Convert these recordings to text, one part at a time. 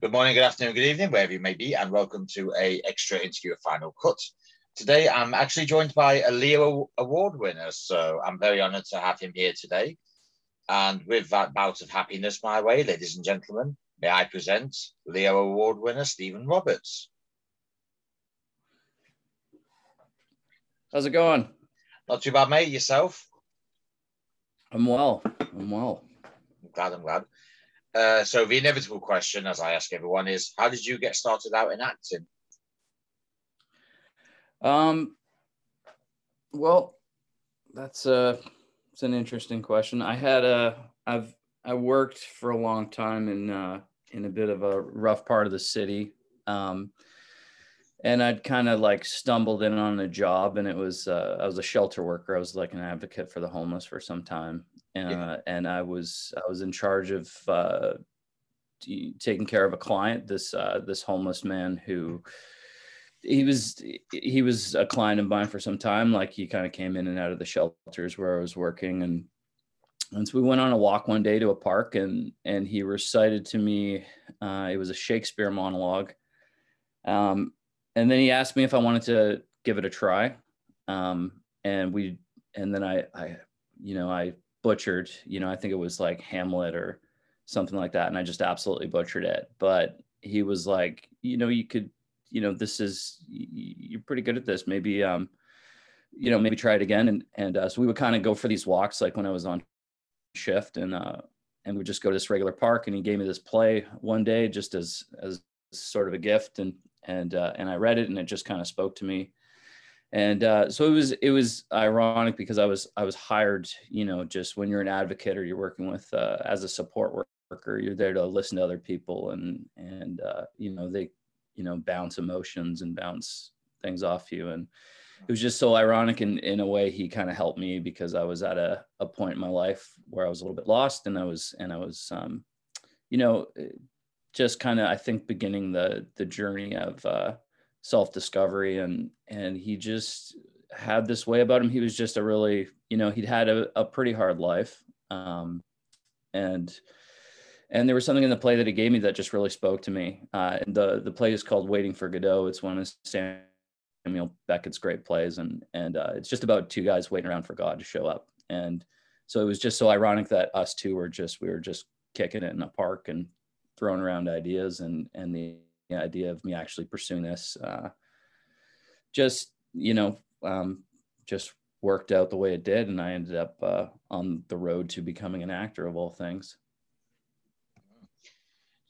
Good morning, good afternoon, good evening, wherever you may be, and welcome to a extra interview of Final Cut. Today, I'm actually joined by a Leo Award winner, so I'm very honoured to have him here today. And with that bout of happiness my way, ladies and gentlemen, may I present Leo Award winner Stephen Roberts. How's it going? Not too bad, mate. Yourself? I'm well. I'm well. I'm glad. I'm glad. Uh, so the inevitable question, as I ask everyone, is how did you get started out in acting? Um, well, that's a uh, it's an interesting question. I had a I've I worked for a long time in uh, in a bit of a rough part of the city. Um, and I'd kind of like stumbled in on a job, and it was uh, I was a shelter worker. I was like an advocate for the homeless for some time, yeah. and I was I was in charge of uh, taking care of a client, this uh, this homeless man who he was he was a client of mine for some time. Like he kind of came in and out of the shelters where I was working, and once so we went on a walk one day to a park, and and he recited to me uh, it was a Shakespeare monologue. Um, and then he asked me if I wanted to give it a try. Um, and we, and then I, I, you know, I butchered, you know, I think it was like Hamlet or something like that. And I just absolutely butchered it. But he was like, you know, you could, you know, this is, you're pretty good at this. Maybe, um, you know, maybe try it again. And, and, uh, so we would kind of go for these walks, like when I was on shift and, uh, and we just go to this regular park and he gave me this play one day just as, as sort of a gift. And, and uh, and I read it and it just kind of spoke to me. And uh, so it was it was ironic because I was I was hired, you know, just when you're an advocate or you're working with uh, as a support worker, you're there to listen to other people and and uh, you know they you know bounce emotions and bounce things off you. And it was just so ironic in in a way he kind of helped me because I was at a, a point in my life where I was a little bit lost and I was and I was um, you know just kind of I think beginning the the journey of uh, self discovery and and he just had this way about him. He was just a really you know he'd had a, a pretty hard life, um, and and there was something in the play that he gave me that just really spoke to me. Uh, and the the play is called Waiting for Godot. It's one of Samuel Beckett's great plays, and and uh, it's just about two guys waiting around for God to show up. And so it was just so ironic that us two were just we were just kicking it in a park and throwing around ideas and and the idea of me actually pursuing this uh, just you know um, just worked out the way it did and i ended up uh, on the road to becoming an actor of all things.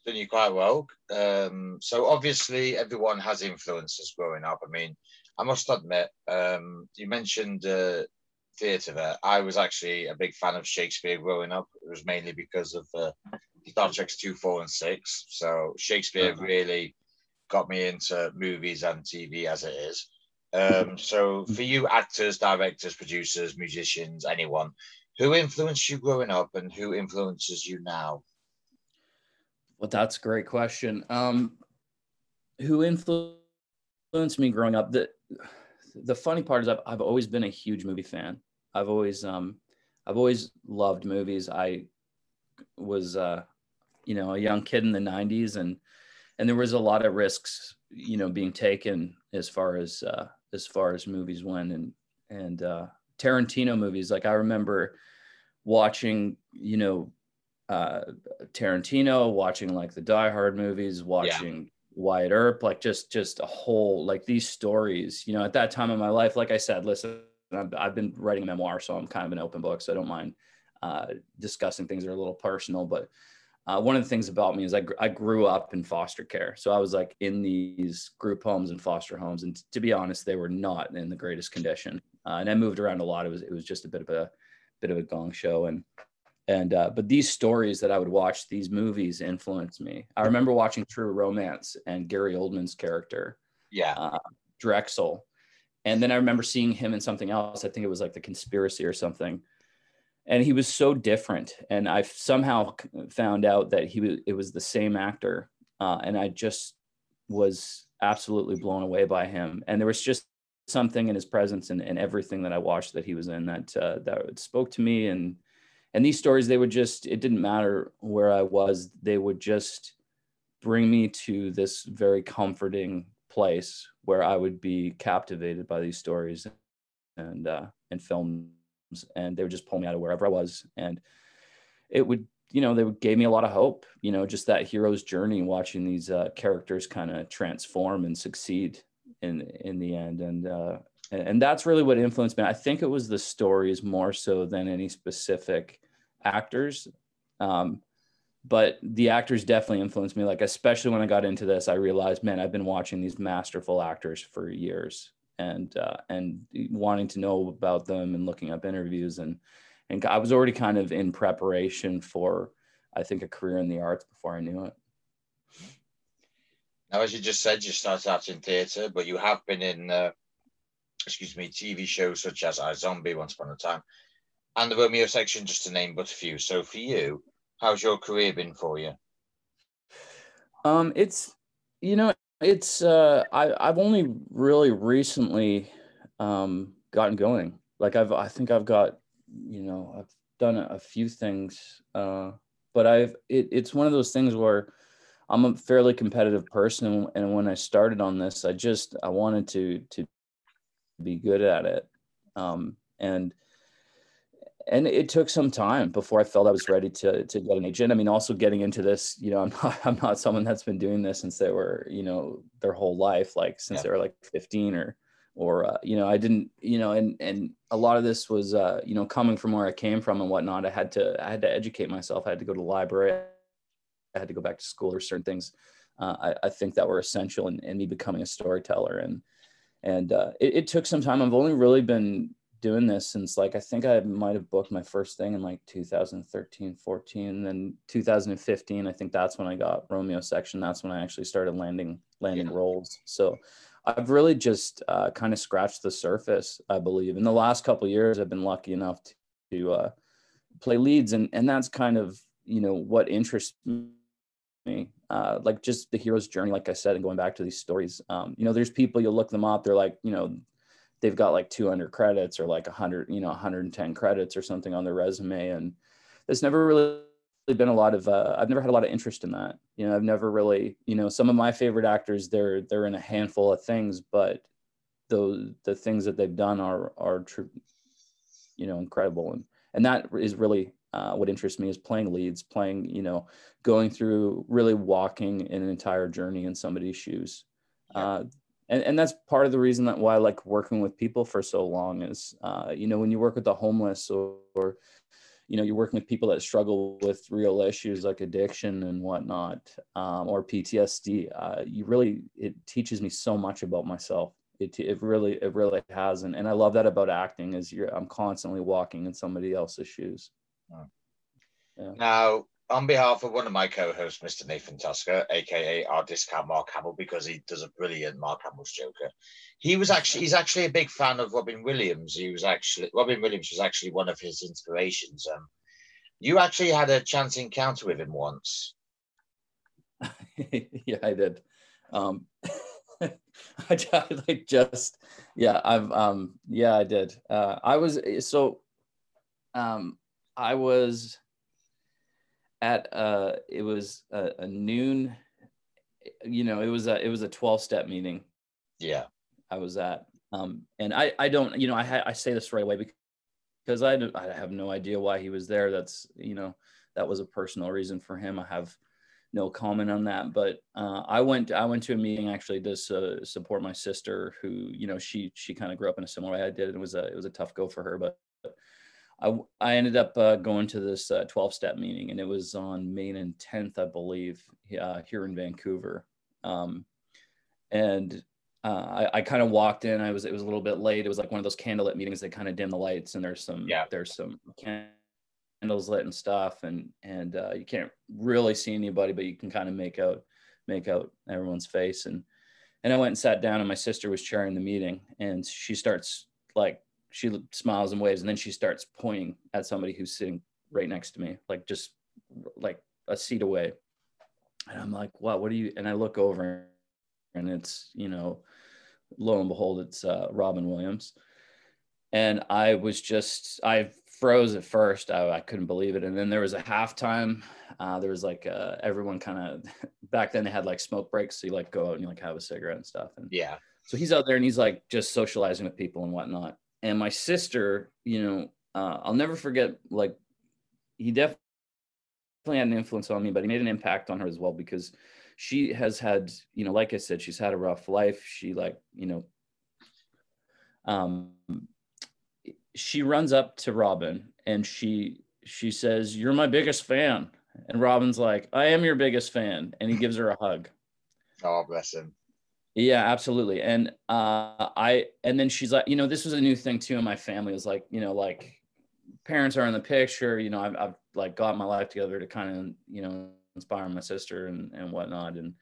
Done you quite well. Um, so obviously everyone has influences growing up. I mean i must admit um, you mentioned uh, theatre there i was actually a big fan of shakespeare growing up it was mainly because of uh, Star Trek's two, four, and six. So Shakespeare uh-huh. really got me into movies and TV as it is. Um, so for you, actors, directors, producers, musicians, anyone, who influenced you growing up and who influences you now? Well, that's a great question. Um, who influenced me growing up? The the funny part is I've, I've always been a huge movie fan. I've always um, I've always loved movies. I was uh, you know a young kid in the 90s and and there was a lot of risks you know being taken as far as uh, as far as movies went and and uh, Tarantino movies like I remember watching you know uh, Tarantino watching like the Die Hard movies watching yeah. Wyatt Earp like just just a whole like these stories you know at that time in my life like I said listen I've, I've been writing a memoir so I'm kind of an open book so I don't mind uh, discussing things that are a little personal. But uh, one of the things about me is I, gr- I grew up in foster care. So I was like in these group homes and foster homes. And t- to be honest, they were not in the greatest condition. Uh, and I moved around a lot. It was, it was just a bit of a bit of a gong show. And, and uh, but these stories that I would watch, these movies influenced me. I remember watching True Romance and Gary Oldman's character, Yeah. uh, Drexl, and then I remember seeing him in something else. I think it was like The Conspiracy or something, and he was so different. And I somehow found out that he was it was the same actor, uh, and I just was absolutely blown away by him. And there was just something in his presence and, and everything that I watched that he was in that uh, that spoke to me and and these stories they would just it didn't matter where i was they would just bring me to this very comforting place where i would be captivated by these stories and uh and films and they would just pull me out of wherever i was and it would you know they would gave me a lot of hope you know just that hero's journey watching these uh, characters kind of transform and succeed in in the end and uh and, and that's really what influenced me. I think it was the stories more so than any specific actors. Um, but the actors definitely influenced me. Like especially when I got into this, I realized, man, I've been watching these masterful actors for years, and uh, and wanting to know about them and looking up interviews and and I was already kind of in preparation for, I think, a career in the arts before I knew it. Now, as you just said, you started out in theatre, but you have been in, uh, excuse me, TV shows such as iZombie, Once Upon a Time, and the Romeo section, just to name but a few. So, for you, how's your career been for you? Um, it's you know, it's uh, I I've only really recently um gotten going. Like I've I think I've got you know I've done a, a few things, uh, but I've it, it's one of those things where I'm a fairly competitive person, and when I started on this, I just I wanted to to be good at it, um, and and it took some time before I felt I was ready to to get an agent. I mean, also getting into this, you know, I'm not I'm not someone that's been doing this since they were, you know, their whole life, like since Yeah. they were like 15 or or uh, you know, I didn't, you know, and and a lot of this was, uh, you know, coming from where I came from and whatnot. I had to I had to educate myself. I had to go to the library. I had to go back to school or certain things. Uh, I, I think that were essential in, in me becoming a storyteller and and uh, it, it took some time. I've only really been doing this since like I think I might have booked my first thing in like 2013, 14, and then 2015. I think that's when I got Romeo section. That's when I actually started landing landing Yeah. roles. So I've really just uh, kind of scratched the surface. I believe in the last couple of years, I've been lucky enough to, to uh, play leads, and and that's kind of you know what interests me. Uh, like just the hero's journey, like I said, and going back to these stories. Um, you know, there's people you look them up, they're like, you know, they've got like 200 credits or like 100 you know 110 credits or something on their resume and there's never really been a lot of uh, i've never had a lot of interest in that you know i've never really you know some of my favorite actors they're they're in a handful of things but those the things that they've done are are true you know incredible and and that is really uh, what interests me is playing leads playing you know going through really walking an entire journey in somebody's shoes. Uh, and, and that's part of the reason that why I like working with people for so long is, uh, you know, when you work with the homeless or, or, you know, you're working with people that struggle with real issues like addiction and whatnot, um, or PTSD, uh, you really, it teaches me so much about myself. It, it really, it really has. And, and I love that about acting is you're, I'm constantly walking in somebody else's shoes. Now, on behalf of one of my co-hosts, Mr. Nathan Tusker, aka our discount Mark Hamill, because he does a brilliant Mark Hamill's Joker. He was actually he's actually a big fan of Robin Williams. He was actually Robin Williams was actually one of his inspirations. Um, you actually had a chance encounter with him once. yeah, I did. Um, I, like just, yeah, I've, um, yeah, I did. Uh, I was, so, um, I was at, uh, it was a, a noon, you know, it was a, it was a 12 step meeting Yeah, I was at. Um, and I, I don't, you know, I, ha- I say this right away because I, I have no idea why he was there. That's, you know, that was a personal reason for him. I have no comment on that. But uh, I went, I went to a meeting actually to su- support my sister, who, you know, she, she kind of grew up in a similar way I did. It was a, it was a tough go for her, but I, I ended up uh, going to this 12 step meeting and it was on May 10th, I believe, uh, here in Vancouver. Um, and uh, I, I kind of walked in. I was it was a little bit late. It was like one of those candlelit meetings. that kind of dim the lights, and there's some Yeah. there's some candles lit and stuff, and and uh, you can't really see anybody, but you can kind of make out make out everyone's face. And and I went and sat down, and my sister was chairing the meeting, and she starts like she smiles and waves, and then she starts pointing at somebody who's sitting right next to me, like just like a seat away. And I'm like, what? What are you? And I look over, and it's you know, lo and behold, it's uh, Robin Williams. And I was just, I froze at first. I, I couldn't believe it. And then there was a halftime. Uh, there was like uh, everyone kind of back then they had like smoke breaks, so you like go out and you like have a cigarette and stuff. And yeah, so he's out there and he's like just socializing with people and whatnot. And my sister, you know, uh, I'll never forget. Like he definitely had an influence on me, but he made an impact on her as well because she has had, you know, like I said, she's had a rough life. She like, you know, um, she runs up to Robin and she she says, "You're my biggest fan." And Robin's like, "I am your biggest fan," and he gives her a hug. Oh, bless him. Yeah, absolutely. And uh, I and then she's like, you know, this was a new thing too in my family. It was like, you know, like parents are in the picture. You know, I've, I've like got my life together to kind of, you know, inspire my sister and and whatnot. And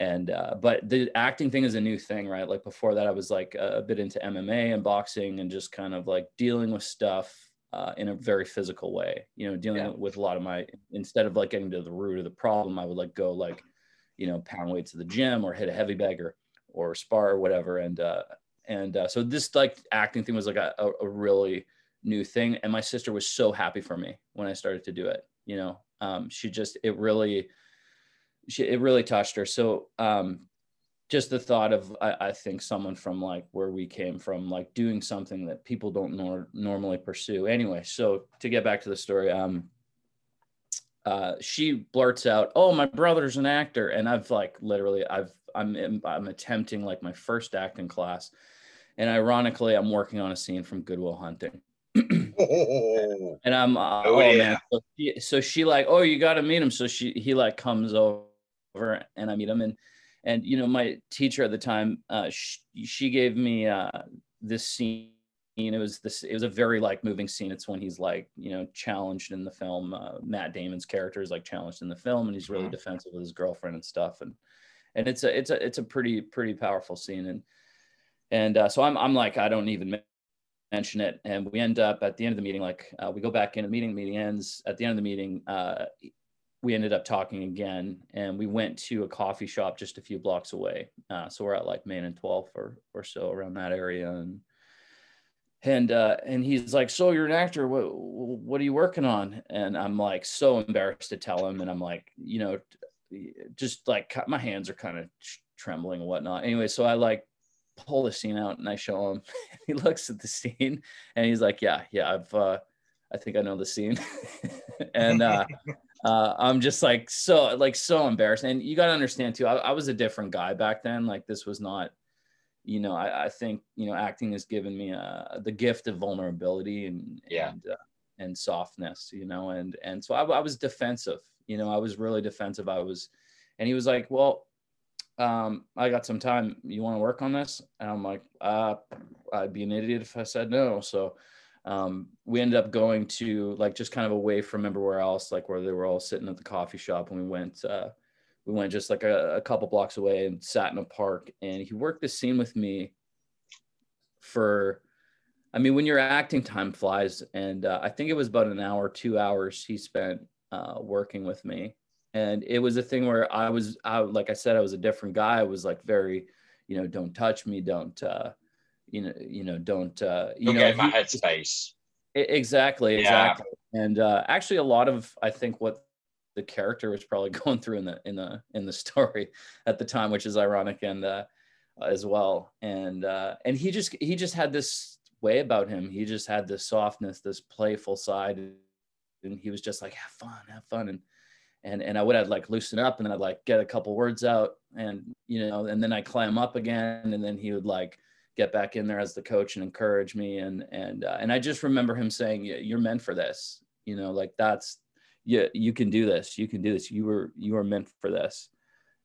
and uh, but the acting thing is a new thing right like before that i was like a, a bit into mma and boxing and just kind of like dealing with stuff uh, in a very physical way you know dealing yeah. with a lot of my instead of like getting to the root of the problem i would like go like you know pound weights to the gym or hit a heavy bag or or spar or whatever and uh and uh, so this like acting thing was like a, a really new thing and my sister was so happy for me when i started to do it you know um she just it really she, it really touched her. So um, just the thought of I, I, think someone from like where we came from, like doing something that people don't nor- normally pursue. Anyway, so to get back to the story, um, uh, she blurts out, "Oh, my brother's an actor," and I've like literally, I've I'm I'm attempting like my first acting class, and ironically, I'm working on a scene from Good Will Hunting. oh. And I'm uh, oh, oh yeah. man, so she, so she like, oh, you got to meet him. So she he like comes over and I meet him. And and you know, my teacher at the time, uh, she, she gave me uh, this scene. It was this. It was a very like moving scene. It's when he's like, you know, challenged in the film. Uh, Matt Damon's character is like challenged in the film, and he's really mm-hmm. defensive with his girlfriend and stuff. And and it's a it's a it's a pretty pretty powerful scene. And and uh, so I'm I'm like I don't even mention it. And we end up at the end of the meeting, like uh, we go back in the meeting. Meeting ends at the end of the meeting. Uh, we ended up talking again and we went to a coffee shop just a few blocks away. Uh, so we're at like Main and 12th or, or so around that area. And, and, uh, and he's like, so you're an actor. What, what are you working on? And I'm like, so embarrassed to tell him. And I'm like, you know, just like my hands are kind of trembling and whatnot. Anyway, so I like pull the scene out and I show him, he looks at the scene and he's like, yeah, yeah, I've, uh, I think I know the scene. and, uh, uh, I'm just like so like so embarrassed. And you got to understand too, I, I, was a different guy back then. Like this was not, you know, I, I think you know acting has given me uh, the gift of vulnerability and yeah. and, uh, and softness, you know, and and so I, I was defensive. You know, I was really defensive. I was, and he was like, well. Um, I got some time. You want to work on this? And I'm like, uh, I'd be an idiot if I said no. So um, we ended up going to like just kind of away from everywhere else, like where they were all sitting at the coffee shop. And we went, uh, we went just like a, a couple blocks away and sat in a park. And he worked the scene with me for, I mean, when you're acting, time flies. And uh, I think it was about an hour, two hours he spent uh, working with me. And it was a thing where I was, I, like I said, I was a different guy. I was like very, you know, don't touch me, don't, uh, you know, you know, don't, uh, you don't know, get in my headspace. Exactly, exactly. Yeah. And uh, actually, a lot of I think what the character was probably going through in the in the in the story at the time, which is ironic and uh, as well. And uh, and he just he just had this way about him. He just had this softness, this playful side, and he was just like, have fun, have fun, and and and I would have like loosen up, and then I'd like get a couple words out, and you know, and then I climb up again, and then he would like get back in there as the coach and encourage me. And and uh, and I just remember him saying you're meant for this. You know like that's yeah you can do this. You can do this. You were you were meant for this.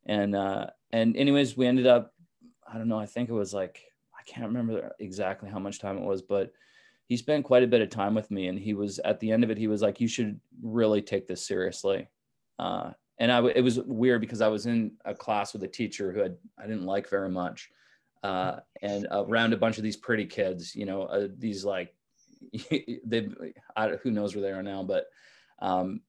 And uh and anyways we ended up I don't know I think it was like I can't remember exactly how much time it was but he spent quite a bit of time with me and he was at the end of it he was like you should really take this seriously. Uh, and I it was weird because I was in a class with a teacher who I didn't like very much, uh, and around a bunch of these pretty kids, you know, uh, these like they I, who knows where they are now, but um,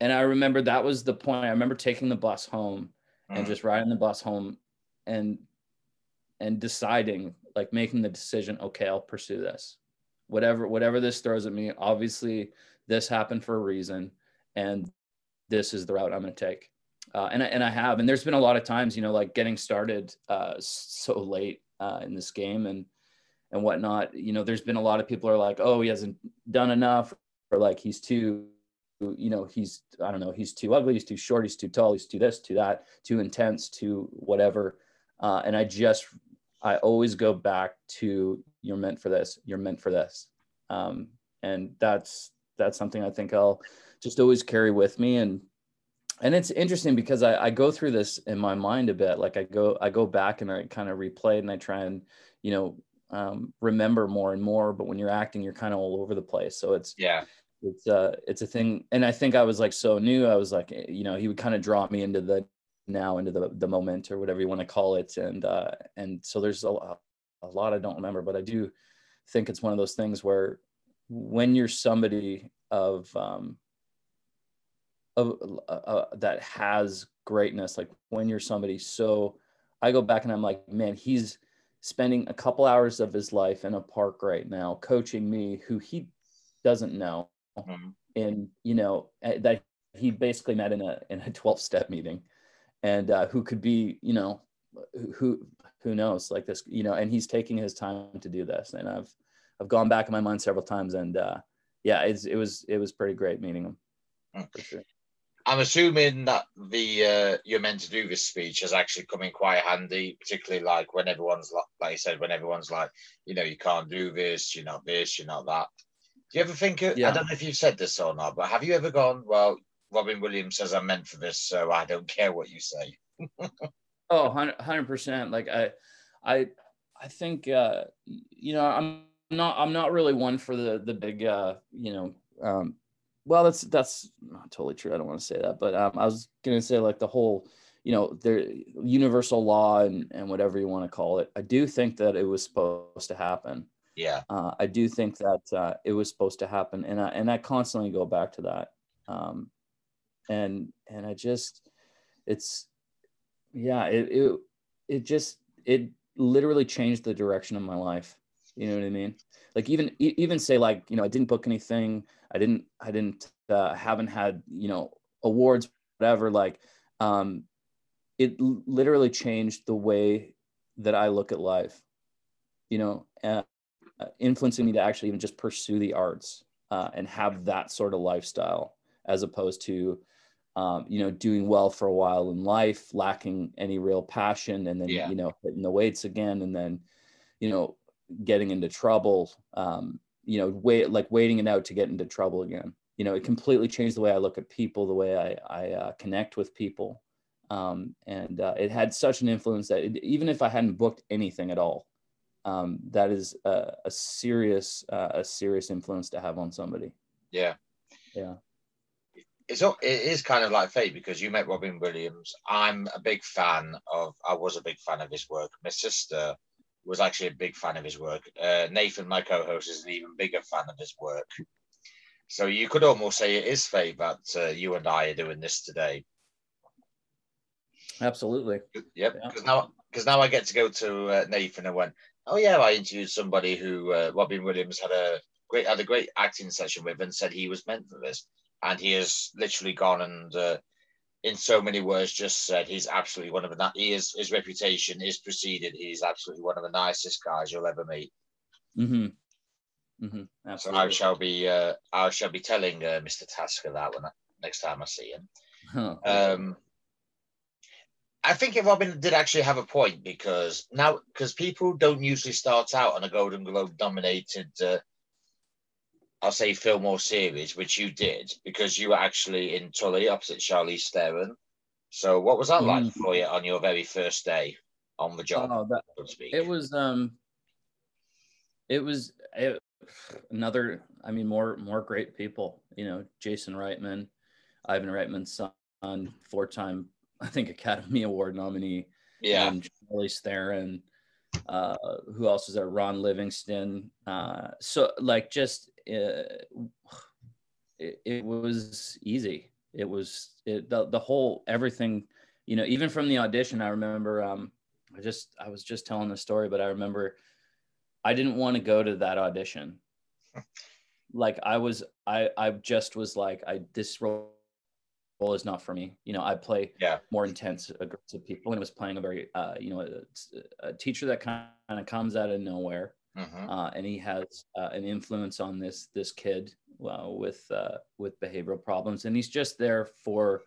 and I remember that was the point. I remember taking the bus home and mm. just riding the bus home and and deciding like making the decision okay i'll pursue this whatever whatever this throws at me obviously this happened for a reason and this is the route I'm going to take. Uh, and I, and I have, and there's been a lot of times, you know, like getting started uh, so late uh, in this game and and whatnot. You know, there's been a lot of people are like, oh, he hasn't done enough, or like he's too, you know, he's I don't know, he's too ugly, he's too short, he's too tall, he's too this, too that, too intense, too whatever. Uh, and I just, I always go back to you're meant for this, you're meant for this, um, and that's that's something I think I'll just always carry with me. And and it's interesting because I, I go through this in my mind a bit. Like i go i go back and i kind of replay and i try and you know um, remember more and more. But when you're acting you're kind of all over the place. So it's yeah it's uh it's a thing. And i think i was like so new i was like you know he would kind of draw me into the now into the the moment or whatever you want to call it. And uh and so there's a, a lot i don't remember but i do think it's one of those things where when you're somebody of um of uh, uh, that has greatness like when you're somebody so i go back and i'm like man he's spending a couple hours of his life in a park right now coaching me who he doesn't know mm-hmm. and you know eh, that he basically met in a in a 12 step meeting and uh, who could be you know who who knows like this you know and he's taking his time to do this and i've i've gone back in my mind several times and uh yeah it's, it was it was pretty great meeting him mm. for sure I'm assuming that the uh, you're meant to do this speech has actually come in quite handy, particularly like when everyone's like, like you said, when everyone's like, you know, you can't do this, you're not this, you're not that. Do you ever think? Of, yeah. I don't know if you've said this or not, but have you ever gone? Well, Robin Williams says I'm meant for this, so I don't care what you say. oh, 100 percent. Like I, I, I think uh, you know I'm not I'm not really one for the the big uh, you know um, well that's that's not totally true i don't want to say that but um, i was going to say like the whole you know the universal law and and whatever you want to call it i do think that it was supposed to happen yeah. Uh, i do think that uh, it was supposed to happen and i and i constantly go back to that. Um, and and i just it's yeah it, it it just it literally changed the direction of my life. You know what i mean? Like even even say like you know i didn't book anything I didn't I didn't uh, haven't had you know awards whatever like um, it literally changed the way that I look at life. You know, influencing me to actually even just pursue the arts uh, and have that sort of lifestyle as opposed to um, you know doing well for a while in life lacking any real passion and then yeah. you know hitting the weights again and then you know getting into trouble um, you know, wait, like waiting it out to get into trouble again. You know, it completely changed the way I look at people, the way I, I uh, connect with people. Um, and uh, it had such an influence that it, even if I hadn't booked anything at all, um, that is a, a serious, uh, a serious influence to have on somebody. Yeah. Yeah. It's it is kind of like fate because you met Robin Williams. I'm a big fan of. I was a big fan of his work. My sister was actually a big fan of his work. Uh, Nathan, my co-host, is an even bigger fan of his work. So you could almost say it is fate that uh, you and I are doing this today. Absolutely. Yep. Because yeah. now, because now I get to go to uh, Nathan and went, oh yeah, I interviewed somebody who uh, Robin Williams had a great had a great acting session with and said he was meant for this, and he has literally gone and uh, in so many words, just said he's absolutely one of the he is his reputation is preceded. He's absolutely one of the nicest guys you'll ever meet. Mm-hmm. Mm-hmm. So I shall be uh, I shall be telling uh, Mr. Tasker that when I, next time I see him. Huh. Um, I think if Robin did actually have a point because now because people don't usually start out on a Golden Globe dominated, uh, I'll say film or series, which you did because you were actually in Tully opposite Charlize Theron. So what was that like mm. for you on your very first day on the job? Oh, that, so it was um it was it, another, I mean, more more great people. You know, Jason Reitman, Ivan Reitman's son, four-time, I think, Academy Award nominee. Yeah. And Charlize Theron. Uh, who else is there? Ron Livingston. Uh, so like, just uh, it, it was easy. It was it, the the whole everything. You know, even from the audition, I remember. Um, I just I was just telling the story, but I remember I didn't want to go to that audition. like I was, I I just was like, I this role is not for me. You know, I play yeah. more intense, aggressive people, and it was playing a very, uh, you know, a, a teacher that kind of comes out of nowhere, Mhm. uh, and he has uh, an influence on this this kid with uh, with behavioral problems, and he's just there for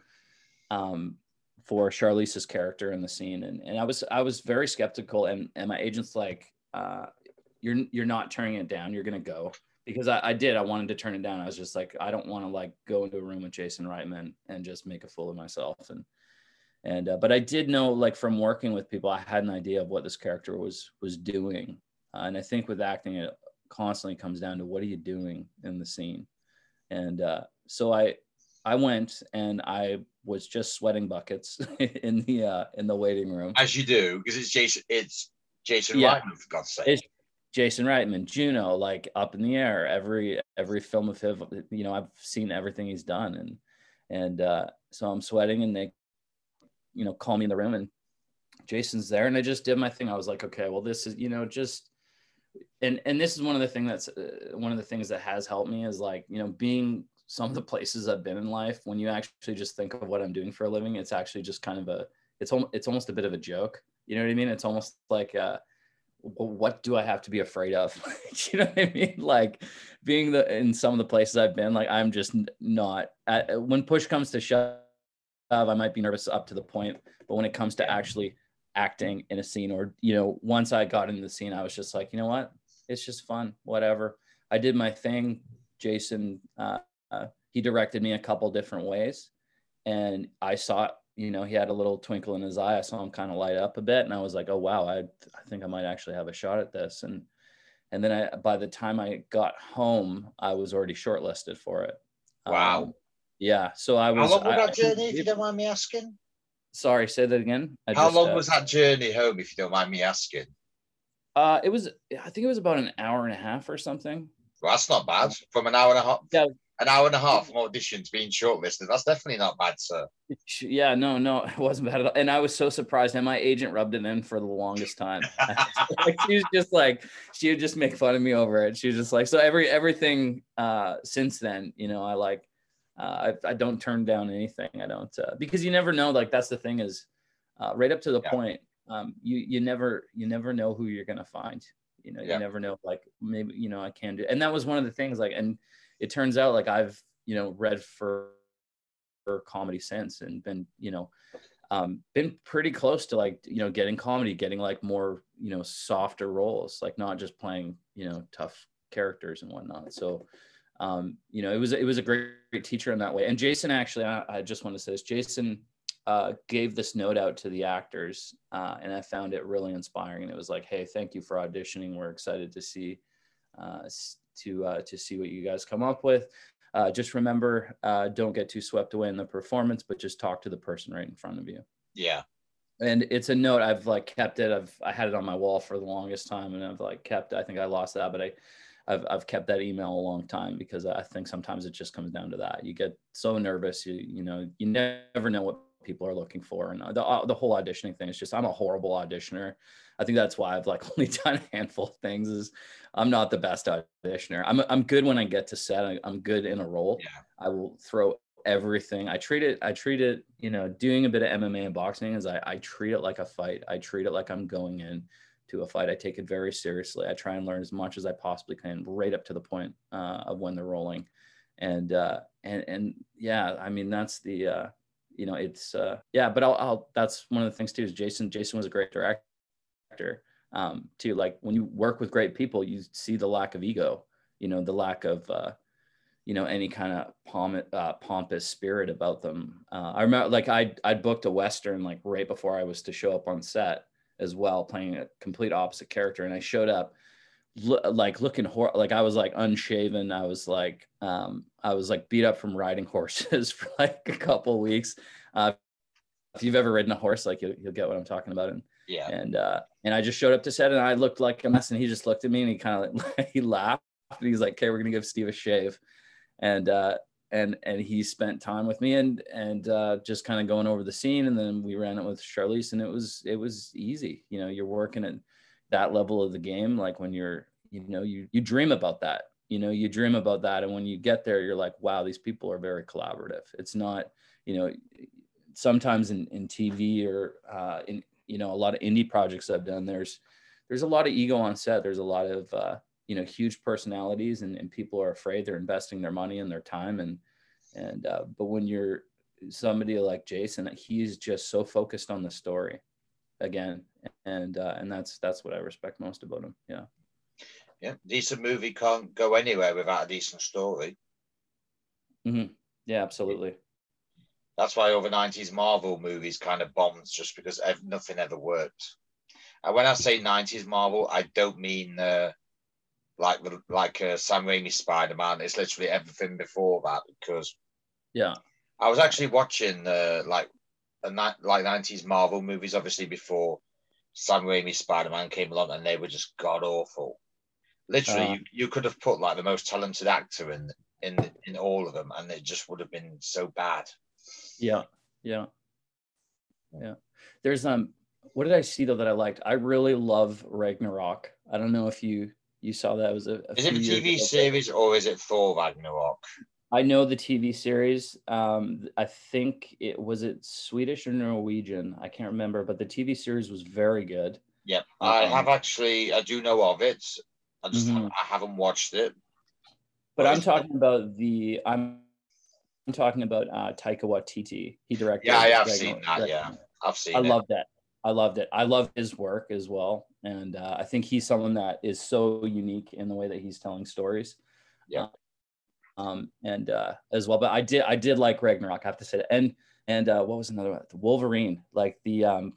um, for Charlize's character in the scene, and and I was I was very skeptical, and and my agent's like, uh, you're you're not turning it down, you're gonna go because I, I did I wanted to turn it down. I was just like I don't want to like go into a room with Jason Reitman and just make a fool of myself, and and uh, but I did know like from working with people, I had an idea of what this character was was doing, uh, and I think with acting, it constantly comes down to what are you doing in the scene, and uh, so I I went and I was just sweating buckets in the uh, in the waiting room. As you do, because it's Jason. It's Jason Yeah. Reitman, for God's sake. It's Jason Reitman, Juno, like up in the air. Every every film of his, you know, I've seen everything he's done, and and uh, so I'm sweating, and they, you know, call me in the room, and Jason's there, and I just did my thing. I was like, okay, well, this is, you know, just, and and this is one of the thing that's uh, one of the things that has helped me is like, you know, being some of the places I've been in life. When you actually just think of what I'm doing for a living, it's actually just kind of a, it's it's almost a bit of a joke. You know what I mean? It's almost like. Uh, what do I have to be afraid of? you know what I mean? Like being the in some of the places I've been, like I'm just not. At, when push comes to shove, I might be nervous up to the point, but when it comes to actually acting in a scene, or you know, once I got into the scene, I was just like, you know what? It's just fun. Whatever. I did my thing. Jason, uh, uh, he directed me a couple different ways, and I saw you know, he had a little twinkle in his eye. I saw him kind of light up a bit, and I was like, "Oh wow, I, I think I might actually have a shot at this." And and then I, by the time I got home, I was already shortlisted for it. Wow. Um, yeah. So I was. How long was I- that journey, if you don't mind me asking? Sorry, say that again. I How just, long uh, was that journey home, if you don't mind me asking? Uh, it was. I think it was about an hour and a half or something. Well, that's not bad. From an hour and a half, Yeah. An hour and a half from auditions being shortlisted. That's definitely not bad, sir. Yeah, no, no, it wasn't bad at all. And I was so surprised. And my agent rubbed it in for the longest time. like, she was just like, she would just make fun of me over it. She was just like, so every everything uh since then, you know, I like uh I, I don't turn down anything. I don't uh, because you never know. Like that's the thing is uh right up to the Yeah. point, um, you you never you never know who you're gonna find. You know, Yeah. you never know, like maybe, you know, I can do and that was one of the things, like, and it turns out like I've, you know, read for for comedy since and been you know um been pretty close to like you know getting comedy getting like more you know softer roles like not just playing you know tough characters and whatnot. So um you know it was it was a great, great teacher in that way. And jason actually i, I just want to say this. Jason uh, gave this note out to the actors uh, and i found it really inspiring. And it was like hey thank you for auditioning. We're excited to see uh, to uh, to see what you guys come up with uh, just remember uh, don't get too swept away in the performance but just talk to the person right in front of you Yeah. and it's a note i've like kept it i've i had it on my wall for the longest time and i've like kept i think i lost that but i I've, I've kept that email a long time because I think sometimes it just comes down to that. You get so nervous, you you know, you never know what people are looking for, and the uh, the whole auditioning thing is just I'm a horrible auditioner. I think that's why I've like only done a handful of things. Is I'm not the best auditioner. I'm I'm good when I get to set. I, I'm good in a role. Yeah. I will throw everything. I treat it. I treat it. You know, doing a bit of MMA and boxing is I I treat it like a fight. I treat it like I'm going in to a fight. I take it very seriously. I try and learn as much as I possibly can, right up to the point uh, of when they're rolling, and uh, and and yeah, I mean that's the uh, you know it's uh, yeah, but I'll, I'll that's one of the things too is Jason. Jason was a great director um, too. Like when you work with great people, you see the lack of ego, you know, the lack of uh, you know any kind of pomp, uh, pompous spirit about them. Uh, I remember like I I booked a western like right before I was to show up on set as well, playing a complete opposite character. And I showed up lo- like looking hor- like I was like unshaven. I was like um I was like beat up from riding horses for like a couple weeks. Uh, if you've ever ridden a horse, like you'll, you'll get what I'm talking about. And Yeah. and uh and I just showed up to set and I looked like a mess and he just looked at me and he kind of like, he laughed and he's like, okay, we're gonna give Steve a shave. And uh and and he spent time with me and and uh just kind of going over the scene and then we ran it with Charlize and it was it was easy. You know, you're working at that level of the game, like when you're, you know, you you dream about that. You know, you dream about that. And when you get there, you're like, wow, these people are very collaborative. It's not, you know, sometimes in, in TV or uh, in you know a lot of indie projects I've done, there's there's a lot of ego on set. There's a lot of uh, you know huge personalities, and, and people are afraid they're investing their money and their time. And and uh, but when you're somebody like Jason, he's just so focused on the story again, and uh, and that's that's what I respect most about him. Yeah. Yeah. Decent movie can't go anywhere without a decent story. Hmm. Yeah, absolutely. That's why over 90s Marvel movies kind of bombed just because ev- nothing ever worked. And when I say 90s Marvel, I don't mean uh, like the like uh, Sam Raimi Spider Man. It's literally everything before that because Yeah. I was actually watching uh, like a ni- like 90s Marvel movies, obviously before Sam Raimi Spider Man came along, and they were just god awful. Literally, Ah. you, you could have put like the most talented actor in in in all of them, and it just would have been so bad. Yeah, yeah, yeah. There's um, what did I see though that I liked? I really love Ragnarok. I don't know if you you saw that. It was a, a Is it a TV series or is it Thor Ragnarok? I know the TV series. Um, I think it was it Swedish or Norwegian. I can't remember, but the TV series was very good. Yep, I Um, have actually. I do know of it. I just Mhm. I haven't watched it. But What I'm talking about the I'm I'm talking about uh, Taika Waititi. He directed. Yeah, I have Ragnar- seen that. Yeah, I've seen I it. loved it. I loved it. I love his work as well, and uh, I think he's someone that is so unique in the way that he's telling stories. Yeah. Um, and uh, as well, but I did I did like Ragnarok. I have to say that. And and uh, what was another one? The Wolverine, like the um,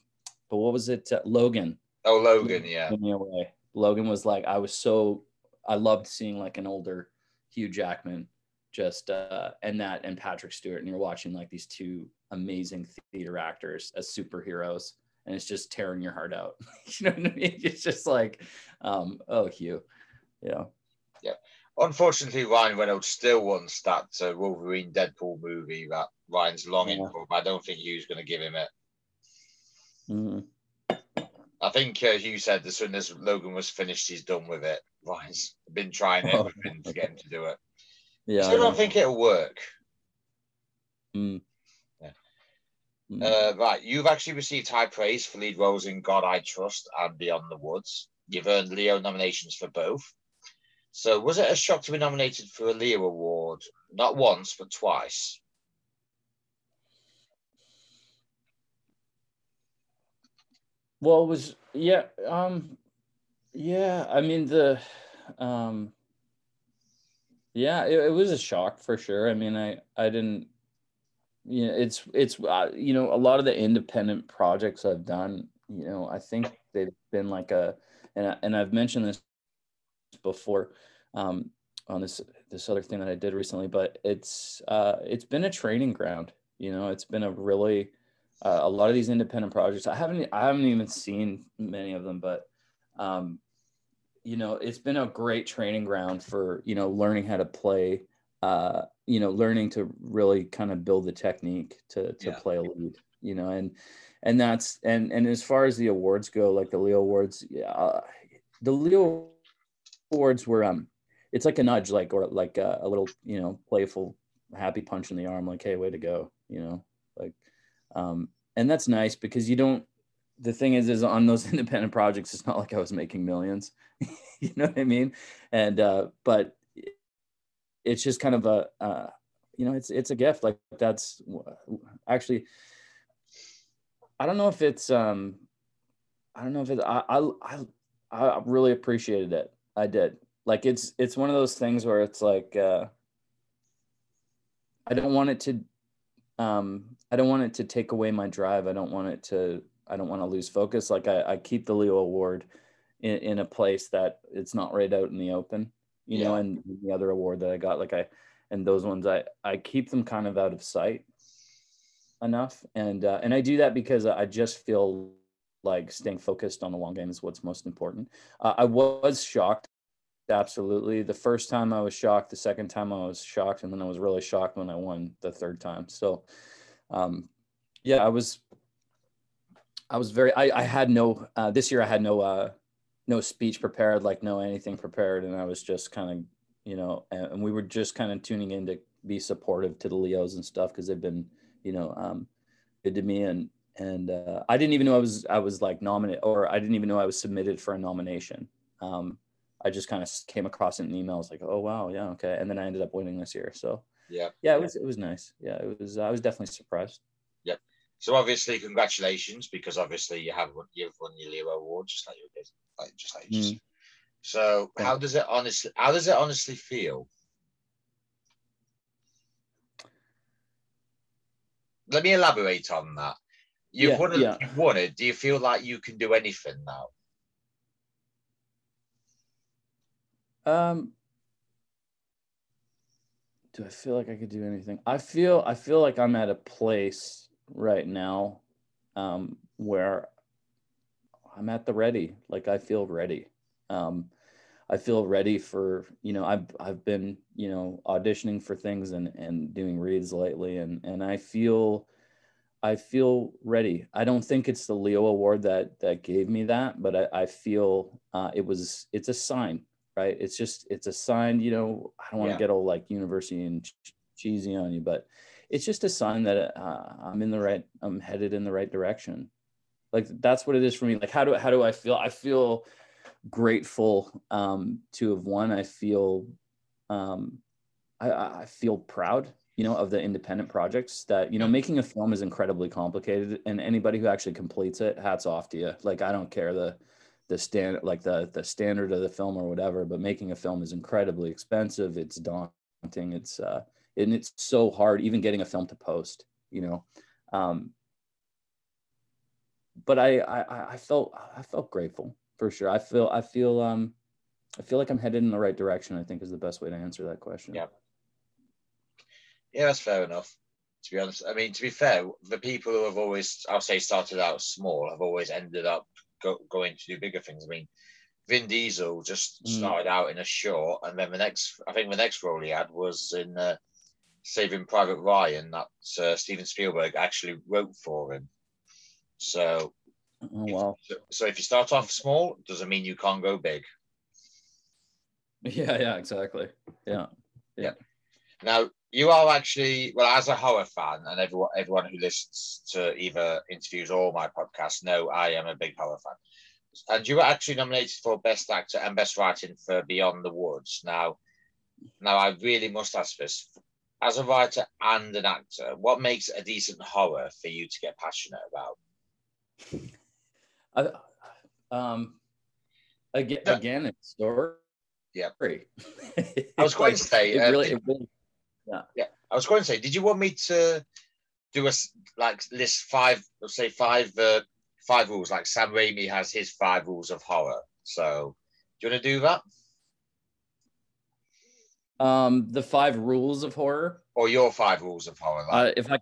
but what was it? Uh, Logan. oh, Logan. Yeah, blew me away. Logan was like I was so I loved seeing like an older Hugh Jackman just uh and that and Patrick Stewart and you're watching like these two amazing theater actors as superheroes and it's just tearing your heart out. you know what I mean? It's just like um oh Hugh. Yeah. Yeah. Unfortunately, Ryan Reynolds still wants that uh, Wolverine Deadpool movie that Ryan's longing Yeah. for, but I don't think Hugh's going to give him it. Mhm. I think uh, Hugh said as soon as Logan was finished, he's done with it. Ryan's been trying Oh, everything to get him to do it. Yeah. Still I don't think it'll work. Mm. Yeah. Mm. Uh, right, you've actually received high praise for lead roles in God I Trust and Beyond the Woods. You've earned Leo nominations for both. So, was it a shock to be nominated for a Leo Award? Not once, but twice. Well, it was yeah, um yeah, I mean the um yeah, it, it was a shock for sure. I mean, I I didn't you know, it's it's uh, you know, a lot of the independent projects I've done, you know, I think they've been like a and I, and I've mentioned this before um on this this other thing that I did recently, but it's uh it's been a training ground, you know, it's been a really uh, a lot of these independent projects i haven't i haven't even seen many of them but um you know it's been a great training ground for you know learning how to play uh you know learning to really kind of build the technique to to Yeah. play a lead you know and and that's and and as far as the awards go like the leo awards yeah uh, the leo awards were um it's like a nudge like or like a, a little you know playful happy punch in the arm like hey way to go you know like um, and that's nice because you don't the thing is is on those independent projects it's not like i was making millions you know what i mean? And uh but it's just kind of a uh you know it's it's a gift like that's actually i don't know if it's um i don't know if it's i i i, I really appreciated it. I did. Like it's it's one of those things where it's like uh i don't want it to um i don't want it to take away my drive. I don't want it to i don't want to lose focus like i, I keep the leo award in, in a place that it's not right out in the open, you yeah. know, and the other award that I got, like I, and those ones, I, I keep them kind of out of sight enough. And, uh, and I do that because I just feel like staying focused on the long game is what's most important. Uh, I was shocked. Absolutely. The first time I was shocked, the second time I was shocked, and then I was really shocked when I won the third time. So, um, yeah, I was, I was very, I, I had no, uh, this year I had no, uh, no speech prepared, like no anything prepared. And I was just kind of, you know, and, and we were just kind of tuning in to be supportive to the Leos and stuff. Cause they've been, you know, um, good to me. And, and uh, I didn't even know I was I was like nominated, or I didn't even know I was submitted for a nomination. Um, I just kind of came across it in emails like, oh wow, yeah, okay, and then I ended up winning this year. So yeah, yeah, it was it was nice. Yeah, it was. I was definitely surprised. So obviously, congratulations because obviously you have you've won your Leo award just like you did, like just like you. Mm. So yeah. how does it honestly? How does it honestly feel? Let me elaborate on that. You've yeah, won it. Yeah. You've won it. Do you feel like you can do anything now? Um, do I feel like I could do anything? I feel I feel like I'm at a place right now um, where I'm at the ready. Like I feel ready. Um, I feel ready for you know I've I've been you know auditioning for things and and doing reads lately and and I feel I feel ready. I don't think it's the Leo Award that that gave me that, but I, I feel uh, it was. It's a sign, right? It's just it's a sign. You know, I don't want to yeah. get all like university and cheesy on you, but it's just a sign that uh, I'm in the right. I'm headed in the right direction. Like that's what it is for me. Like how do how do I feel? I feel grateful um, to have won. I feel um, I, I feel proud you know of the independent projects that you know making a film is incredibly complicated and anybody who actually completes it hats off to you like i don't care the the stand like the the standard of the film or whatever but making a film is incredibly expensive it's daunting it's uh and it's so hard even getting a film to post you know um but i i i felt i felt grateful for sure i feel i feel um i feel like i'm headed in the right direction i think is the best way to answer that question yeah yeah, that's fair enough. To be honest, I mean, to be fair, the people who have always, I'll say, started out small have always ended up go, going to do bigger things. I mean, Vin Diesel just mm. started out in a short, and then the next, I think the next role he had was in uh, Saving Private Ryan that uh, Steven Spielberg actually wrote for him. So, oh, wow. If, so if you start off small, doesn't mean you can't go big. Yeah, yeah, exactly. Yeah, yeah. Now, you are actually well as a horror fan and everyone everyone who listens to either interviews or my podcast know i am a big horror fan and you were actually nominated for best actor and best writing for beyond the woods now now i really must ask this as a writer and an actor what makes a decent horror for you to get passionate about um again again it's story yeah i was going to say it really, uh, it really yeah. Yeah. I was going to say, did you want me to do a like list five, let's say five, uh, five rules, like Sam Raimi has his five rules of horror. So, do you want to do that? Um, the five rules of horror, or your five rules of horror. Like. Uh, if I,